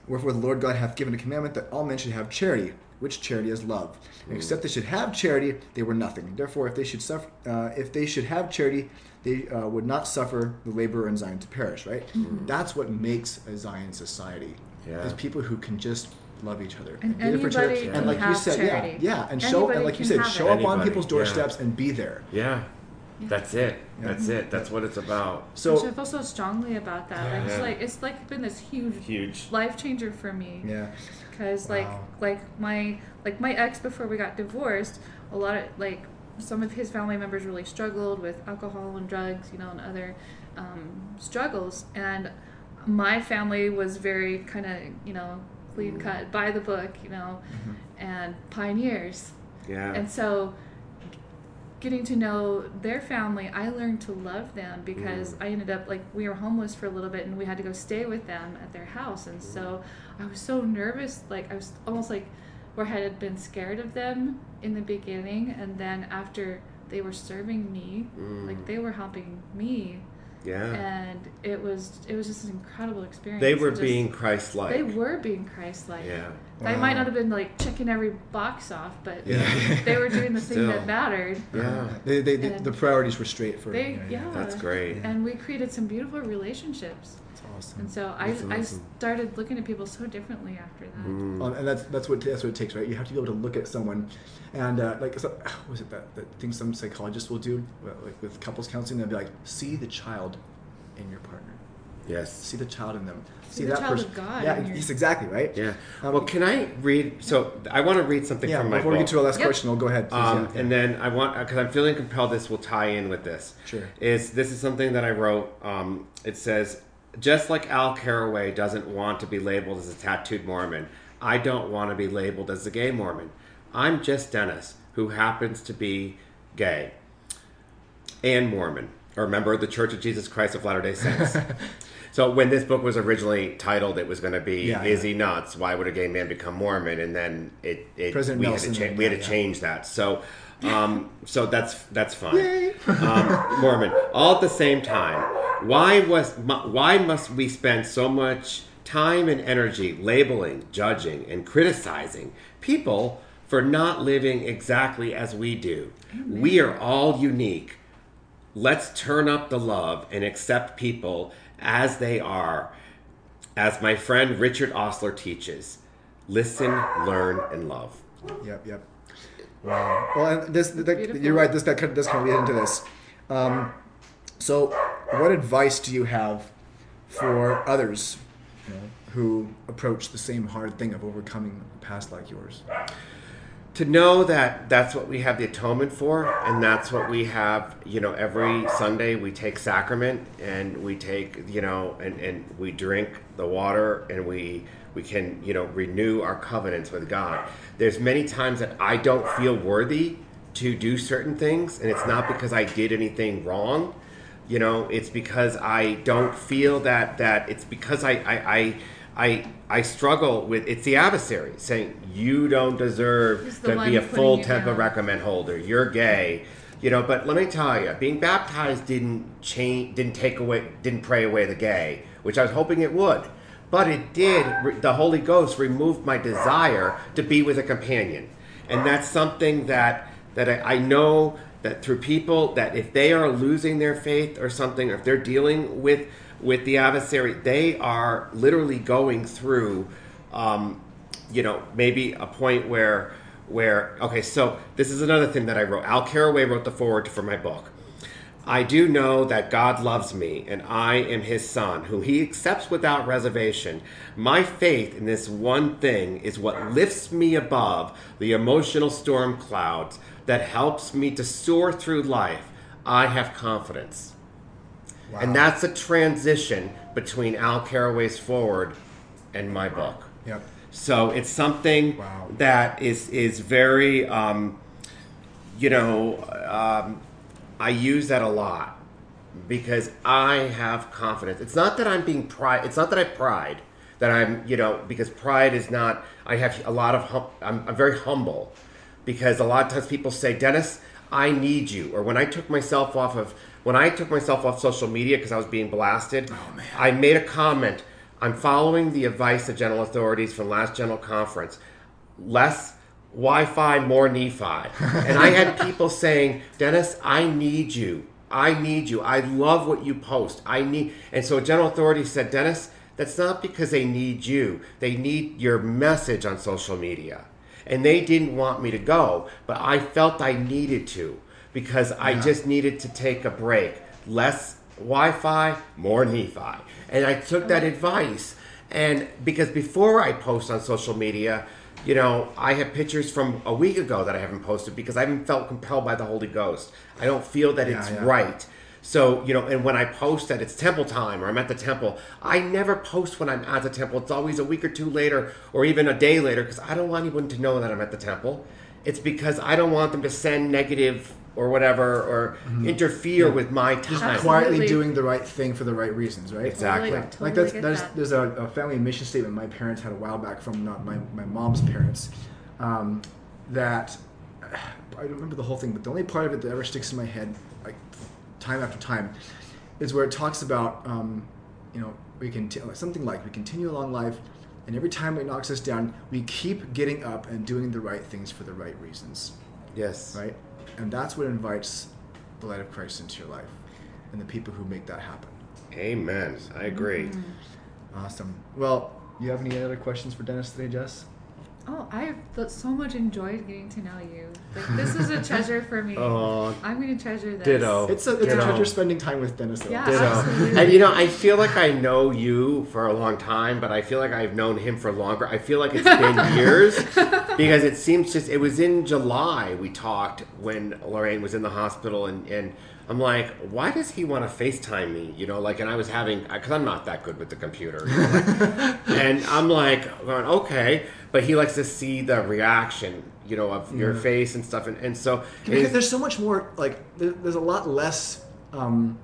Wherefore the Lord God hath given a commandment that all men should have charity, which charity is love. And except they should have charity, they were nothing. Therefore, if they should suffer, uh, if they should have charity, they uh, would not suffer the laborer in Zion to perish. Right? That's what makes a Zion society. Yeah. Is people who can just love each other And be there for each anybody can and like you said, charity. yeah, yeah, and show and like you said, show it. up on Anybody, people's yeah. doorsteps and be there. Yeah, That's it. That's it. That's what it's about. So, So I feel so strongly about that. Like it's like it's like been this huge Huge. life changer for me. yeah, because Wow. like like my like my ex before we got divorced a lot of like some of his family members really struggled with alcohol and drugs you know and other um, struggles and my family was very kind of you know clean cut by the book you know and pioneers Yeah. and so getting to know their family i learned to love them because mm. i ended up like we were homeless for a little bit and we had to go stay with them at their house. And so mm. i was so nervous like i was almost like where i had been scared of them in the beginning. And then after they were serving me like mm. they were helping me yeah. and it was it was just an incredible experience They were Just- being Christ-like. they were being christ-like Yeah. they Wow. might not have been like checking every box off but Yeah. they were doing the thing Still. that mattered Yeah. they, they, they, the priorities were straight for they you. yeah, That's great. and we created some beautiful relationships That's awesome. and so I, That's I started looking at people so differently after that Mm. Um, and that's that's what that's what it takes, right? You have to be able to look at someone, and uh, like so, what was it that that thing some psychologists will do, like with couples counseling, they'll be like, see the child in your partner, Yes. see the child in them, See the child of God Yeah, in yes, exactly, right? Yeah. Um, well, can I read? So I want to read something Yeah. from my Before book. we get to our last Yep. question, we'll go ahead. please, Um, yeah. And then I want because I'm feeling compelled. This will tie in with this. Sure. Is this is something that I wrote? Um, it says, just like Al Carraway doesn't want to be labeled as a tattooed Mormon, I don't want to be labeled as a gay Mormon. I'm just Dennis, who happens to be gay and Mormon, or a member of the Church of Jesus Christ of Latter Day Saints. so when this book was originally titled, it was going to be Yeah, "Is yeah. he nuts? Why would a gay man become Mormon?" And then it, it we had to, cha- we had to yeah. change that. So. Um, so that's that's fine. Um, Mormon. All at the same time. Why was why must we spend so much time and energy labeling, judging, and criticizing people for not living exactly as we do? We are all unique. Let's turn up the love and accept people as they are. As my friend Richard Osler teaches, listen, learn, and love. Yep, yep. Wow. Well, and this, that, Beautiful. you're right. This that kind of does kind of lead into this. Um, so, what advice do you have for others who approach the same hard thing of overcoming a past like yours? to know that that's what we have the atonement for and that's what we have you know every sunday we take sacrament and we take you know and, and we drink the water and we we can you know renew our covenants with god there's many times that i don't feel worthy to do certain things and it's not because i did anything wrong you know it's because i don't feel that that it's because i i i I, I struggle with it's the adversary saying you don't deserve to be a full temple recommend holder. You're gay, you know. But let me tell you, being baptized didn't change, didn't take away, didn't pray away the gay, which I was hoping it would. But it did. The Holy Ghost removed my desire to be with a companion, and that's something that that I, I know that through people that if they are losing their faith or something, or if they're dealing with with the adversary, they are literally going through. Um, you know, maybe a point where where okay, so this is another thing that I wrote. Al Carraway wrote the forward for my book. I do know that God loves me and I am his son, who he accepts without reservation. My faith in this one thing is what lifts me above the emotional storm clouds that helps me to soar through life. I have confidence. And that's a transition between Al Carraway's forward and my book. Yep. So it's something Wow. that is is very, um, you know, um, I use that a lot because I have confidence. It's not that I'm being pride. It's not that I pride that I'm, you know, because pride is not. I have a lot of. Hum, I'm, I'm very humble because a lot of times people say, Dennis, I need you. Or when I took myself off of when I took myself off social media because I was being blasted, oh, I made a comment. I'm following the advice of general authorities from last general conference. Less Wi-Fi, more Nephi. and I had people saying, Dennis, I need you. I need you. I love what you post. I need and so general authority said, Dennis, that's not because they need you. They need your message on social media. And they didn't want me to go, but I felt I needed to because I just needed to take a break. Less Wi-Fi, more Nephi, and I took that advice. And because before I post on social media, you know, I have pictures from a week ago that I haven't posted because I haven't felt compelled by the Holy Ghost. I don't feel that it's yeah. right. So, you know, and when I post that it's temple time or I'm at the temple, I never post when I'm at the temple. It's always a week or two later or even a day later because I don't want anyone to know that I'm at the temple. It's because I don't want them to send negative or whatever or interfere with my time. quietly Absolutely. doing the right thing for the right reasons, right? Exactly. Totally, like totally that's there's that. there's a, a family mission statement my parents had a while back from not my, my mom's parents um, that I don't remember the whole thing but the only part of it that ever sticks in my head like time after time is where it talks about um, you know we can something like we continue along life and every time it knocks us down we keep getting up and doing the right things for the right reasons Yes. right and that's what invites the light of Christ into your life and the people who make that happen Amen. I agree. Awesome. Well, you have any other questions for Dennis today, Jess? Oh, I've so much enjoyed getting to know you. Like, this is a treasure for me. Oh, I'm going to treasure this. ditto. It's a it's Ditto. a treasure spending time with Dennis. Though. Yeah. Ditto. Absolutely. And you know, I feel like I know you for a long time, but I feel like I've known him for longer. I feel like it's been years because it seems just it was in July we talked when Lorraine was in the hospital and and I'm like, why does he want to FaceTime me? You know, like, and I was having, because I'm not that good with the computer. you know, like- and I'm like, going, okay. But he likes to see the reaction, you know, of your face and stuff. And, and so, Because there's so much more. Like there, there's a lot less. Um,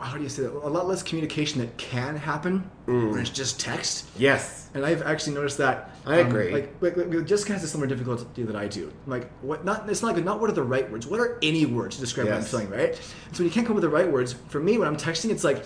how do you say that? A lot less communication that can happen when it's just text. yes. And I've actually noticed that. I um, agree. Like, like, like Jessica has a similar difficulty that I do. Like, what? Not it's not like not what are the right words. What are any words to describe what I'm feeling, right? So when you can't come up with the right words, for me, when I'm texting, it's like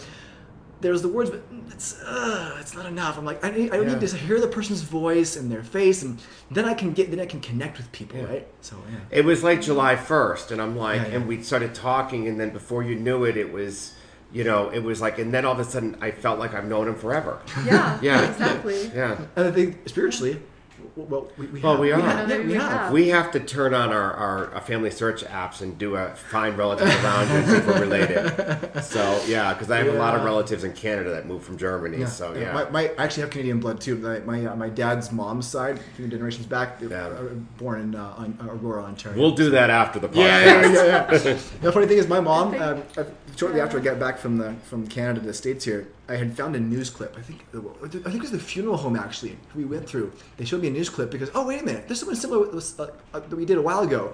there's the words, but it's uh, it's not enough. I'm like, I need, I Yeah. need to hear the person's voice and their face, and then I can get then I can connect with people, Yeah. right? So yeah. It was like July 1st, and I'm like, Yeah, yeah. and we started talking, and then before you knew it, it was, you know, it was like, and then all of a sudden, I felt like I've known him forever. Yeah. Yeah. Exactly. Yeah. And I think spiritually, w- well, we, we Well, have, we are. have, Yeah, yeah, we we have. have. We have to turn on our, our, our family search apps and do a find relatives around you and see if we're related. So, yeah, because I have a lot of relatives in Canada that moved from Germany. So, yeah. My, my, I actually have Canadian blood too. My my, uh, my dad's mom's side, a few generations back, they Yeah. were born in uh, on, Aurora, Ontario. we'll do that after the podcast. Yeah, yeah, yeah, yeah. the funny thing is, my mom, Good um, uh, shortly after I got back from the from Canada to the states here, I had found a news clip. I think I think it was the funeral home actually we went through. They showed me a news clip because oh wait a minute, there's someone similar uh, uh, that we did a while ago.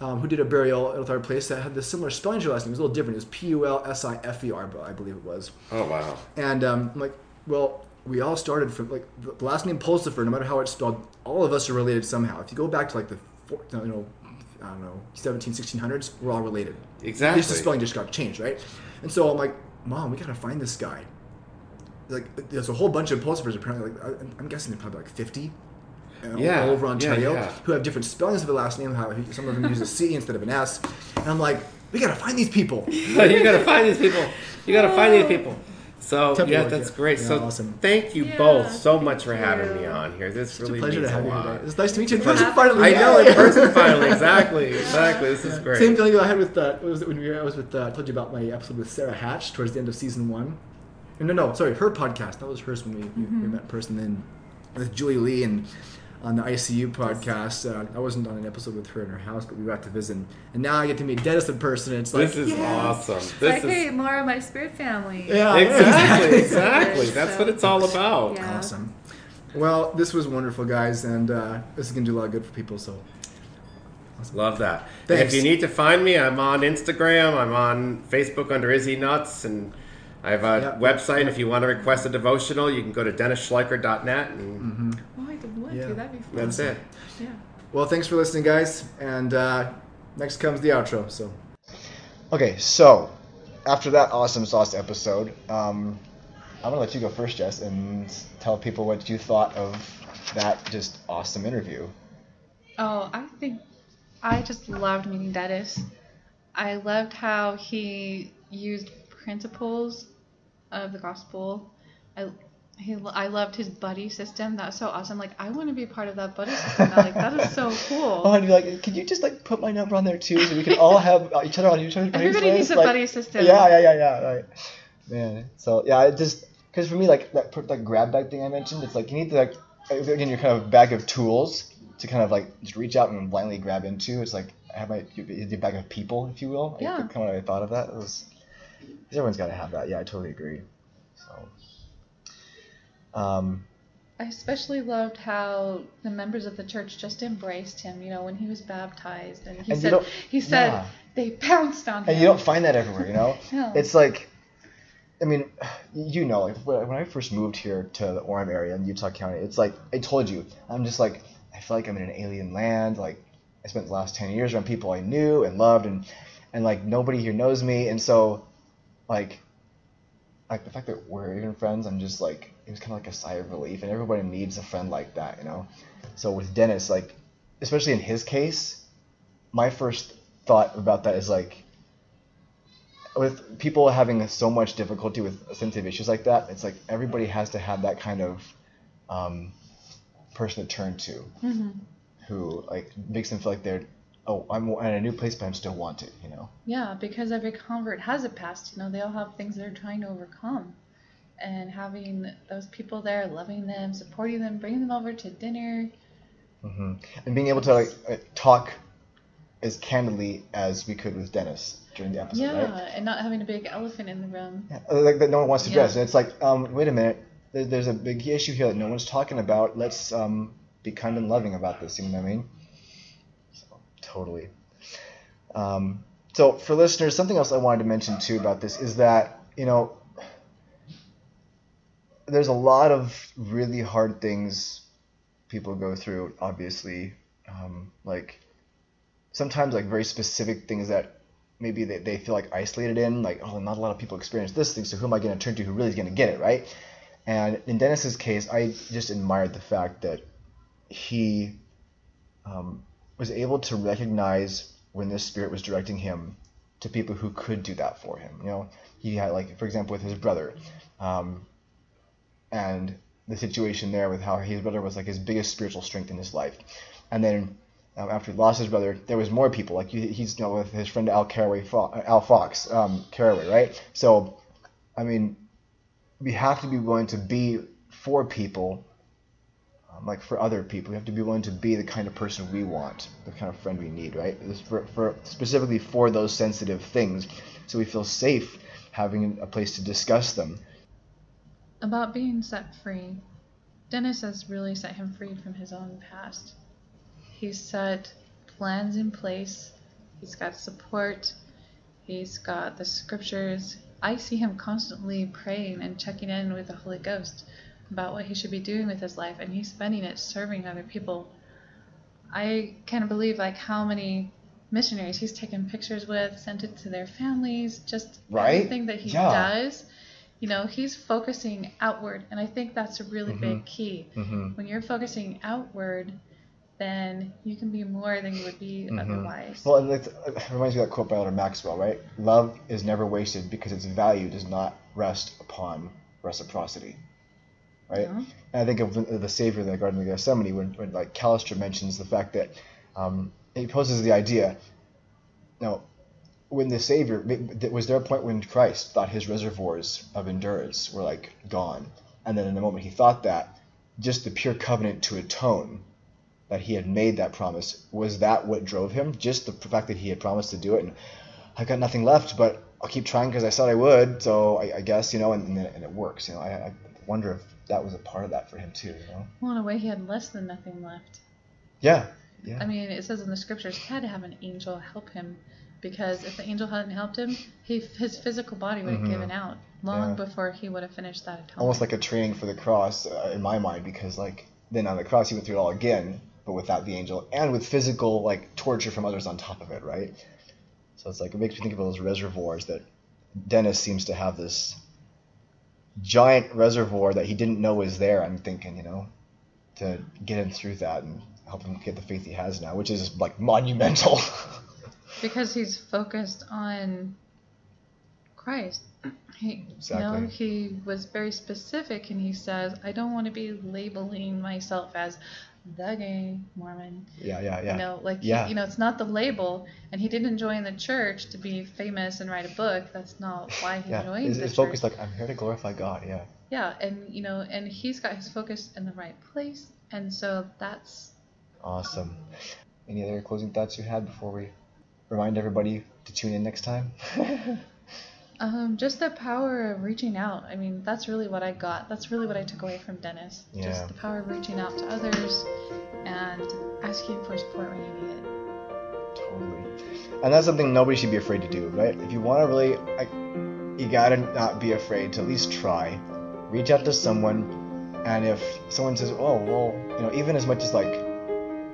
Um, who did a burial at our place that had the similar spelling to your last name? It was a little different. It was P U L S I F E R, I believe it was. Oh, wow. And um, I'm like, well, we all started from like the last name Pulsifer. No matter how it's spelled, all of us are related somehow. If you go back to like the, you know, I don't know, 17, 1600s, we're all related. Exactly. Just the spelling just got changed, right? And so I'm like, mom, we gotta find this guy. Like, there's a whole bunch of Pulsifers apparently. Like, I- I'm guessing they're probably like 50. uh, Yeah, all over Ontario, yeah. who have different spellings of the last name. How some of them use a C instead of an S, and I'm like, we gotta find these people. you gotta find these people. You gotta find these people. So Temple yeah, that's yeah. great. Yeah, so awesome. thank you Yeah, both so much for having you. me on here. This It's a really pleasure means to have a you lot. today. It's nice to meet you in Thanks person finally. I know in Yay! person finally. Exactly, exactly. This is great. Same feeling I had with uh, what was it when we were, I was with uh, I told you about my episode with Sarah Hatch towards the end of season one. No, no, sorry, her podcast. That was hers when we, we, we met in person. Then with Julie Lee and on the ICU podcast. Uh, I wasn't on an episode with her in her house, but we got to visit. And now I get to meet Dennis in person. It's like This is yeah. awesome. It's This like, is hey, more my spirit family. Yeah, exactly, exactly. So- That's what it's all about. Yeah. Awesome. Well, this was wonderful, guys, and uh, this is gonna do a lot of good for people. So Love that. And Thanks. if you need to find me, I'm on Instagram. I'm on Facebook under Is He Nuts, and I have a Yep, website. yep. If you want to request a devotional, you can go to dennisschleicher.net, and Oh, I didn't want Yeah. to. That'd be fun. that's it. Yeah. Well, thanks for listening, guys. And uh, next comes the outro. So. Okay, so after that awesome sauce episode, um, I'm gonna let you go first, Jess, and tell people what you thought of that just awesome interview. Oh, I think I just loved meeting Dennis. I loved how he used principles of the gospel. I, He, I loved his buddy system. That's so awesome. Like, I want to be part of that buddy system. Now. Like, that is so I cool. want to be like, can you just like put my number on there too, so we can all have each other on each other's Everybody needs a Like, buddy system. Yeah, yeah, yeah, yeah. Right. Man. So yeah, it just because for me, like that like grab bag thing I mentioned, it's like you need to like again your kind of bag of tools to kind of like just reach out and blindly grab into. It's like I have my your bag of people, if you will. Yeah. Like, kind of I thought of that. It was everyone's got to have that. Yeah, I totally agree. So. Um, I especially loved how the members of the church just embraced him. You know, when he was baptized, and he And said, he said yeah. they pounced on him. and you don't find that everywhere, you know. No. It's like, I mean, you know, like when when I first moved here to the Orem area in Utah County, it's like I told you, I'm just like I feel like I'm in an alien land. Like I spent the last ten years around people I knew and loved, and and like nobody here knows me, and so like like the fact that we're even friends, I'm just like it was kind of like a sigh of relief, and everybody needs a friend like that, you know. So with Dennis, like especially in his case, my first thought about that is like with people having so much difficulty with sensitive issues like that, it's like everybody has to have that kind of um, person to turn to hmm who like makes them feel like they're oh I'm in a new place but I'm still wanted, you know. Yeah, because every convert has a past. You know, they all have things they're trying to overcome. And having those people there, loving them, supporting them, bringing them over to dinner. Mm-hmm. And being able to like uh, talk as candidly as we could with Dennis during the episode, Yeah, right? and not having a big elephant in the room. Yeah, uh, like that no one wants to Yeah. address. And it's like, um, wait a minute, there, there's a big issue here that no one's talking about. Let's um, be kind and loving about this. You know what I mean? Totally. Um, so for listeners, something else I wanted to mention too about this is that you know there's a lot of really hard things people go through. Obviously, um, like sometimes like very specific things that maybe they, they feel like isolated in, like, oh, not a lot of people experience this thing, so who am I going to turn to who really is going to get it, right? And in Dennis's case, I just admired the fact that he um, was able to recognize when this spirit was directing him to people who could do that for him. You know, he had, like, for example, with his brother, um, and the situation there with how his brother was like his biggest spiritual strength in his life. And then um, after he lost his brother, there was more people. Like he, he's you know, with his friend Al Carraway, Fo- Al Fox, um, Carraway, right? So, I mean, we have to be willing to be for people, um, like for other people. We have to be willing to be the kind of person we want, the kind of friend we need, right? For, for specifically for those sensitive things, so we feel safe having a place to discuss them. About being set free, Dennis has really set him free from his own past. He's set plans in place, he's got support, he's got the scriptures. I see him constantly praying and checking in with the Holy Ghost about what he should be doing with his life, and he's spending it serving other people. I can't believe like how many missionaries he's taken pictures with, sent it to their families, just Right? everything that he Yeah. does you know he's focusing outward and i think that's a really big key Mm-hmm. when you're focusing outward then you can be more than you would be otherwise Well, it reminds me of that quote by Elder Maxwell, right? Love is never wasted because its value does not rest upon reciprocity, right? Yeah. And I think of the, the Savior in the Garden of Gethsemane when, when like Callister mentions the fact that um, he poses the idea. Now, when the Savior was there a point when Christ thought his reservoirs of endurance were like gone, and then in the moment he thought that, just the pure covenant to atone that he had made that promise was that what drove him just the fact that he had promised to do it and i've got nothing left but i'll keep trying because i said i would so i, I guess you know and, and, it, and it works you know I, I wonder if that was a part of that for him too you know well in a way he had less than nothing left yeah yeah i mean it says in the scriptures he had to have an angel help him because if the angel hadn't helped him he, his physical body would have Mhm. given out long Yeah. before he would have finished that atonement. almost like a training for the cross uh, in my mind because like then on the cross he went through it all again but without the angel and with physical like torture from others on top of it right so it's like it makes me think of those reservoirs that dennis seems to have this giant reservoir that he didn't know was there i'm thinking you know to get him through that and help him get the faith he has now which is like monumental because he's focused on Christ. He, Exactly. you know, he was very specific, and he says, "I don't want to be labeling myself as the gay Mormon." Yeah, yeah, yeah. You know, like he- you know, it's not the label, and he didn't join the church to be famous and write a book. That's not why he yeah. joined the it's church. focused like I'm here to glorify God. Yeah. yeah, and you know, and he's got his focus in the right place, and so that's Awesome. Any other closing thoughts you had before we remind everybody to tune in next time? um, just the power of reaching out. I mean, that's really what I got. That's really what I took away from Dennis. Yeah. Just the power of reaching out to others and asking for support when you need it. Totally. And that's something nobody should be afraid to do, right? If you want to really, like, you gotta not be afraid to at least try. Reach out to someone, and if someone says, "Oh, well," you know, even as much as like,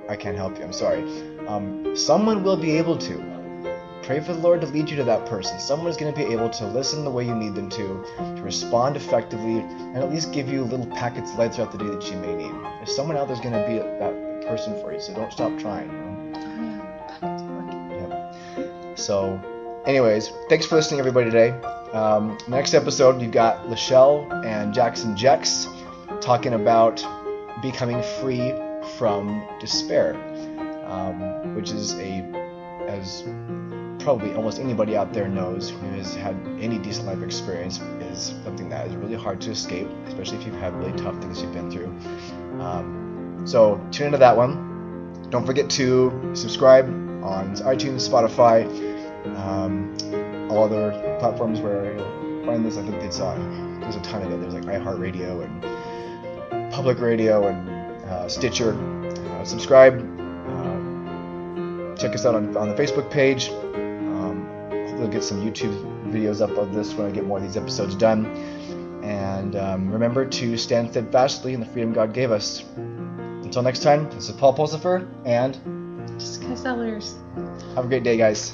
"I can't help you," I'm sorry. Um, someone will be able to. Pray for the Lord to lead you to that person. Someone's going to be able to listen the way you need them to, to respond effectively, and at least give you little packets of light throughout the day that you may need. There's someone out there's going to be that person for you, so don't stop trying. So, anyways, thanks for listening, everybody, today. Um, next episode, you've got Lachelle and Jackson Jex talking about becoming free from despair, um, which is a, as probably almost anybody out there knows who has had any decent life experience, is something that is really hard to escape, especially if you've had really tough things you've been through. Um, so, tune into that one. Don't forget to subscribe on iTunes, Spotify, um, all other platforms where you'll find this. I think it's uh, there's a ton of it. There's like iHeartRadio and Public Radio and uh, Stitcher. Uh, subscribe. Uh, check us out on, on the Facebook page. We'll get some YouTube videos up of this when I get more of these episodes done. And um, remember to stand steadfastly in the freedom God gave us. Until next time, this is Paul Pulsipher, and Jessica Sellers. have a great day, guys.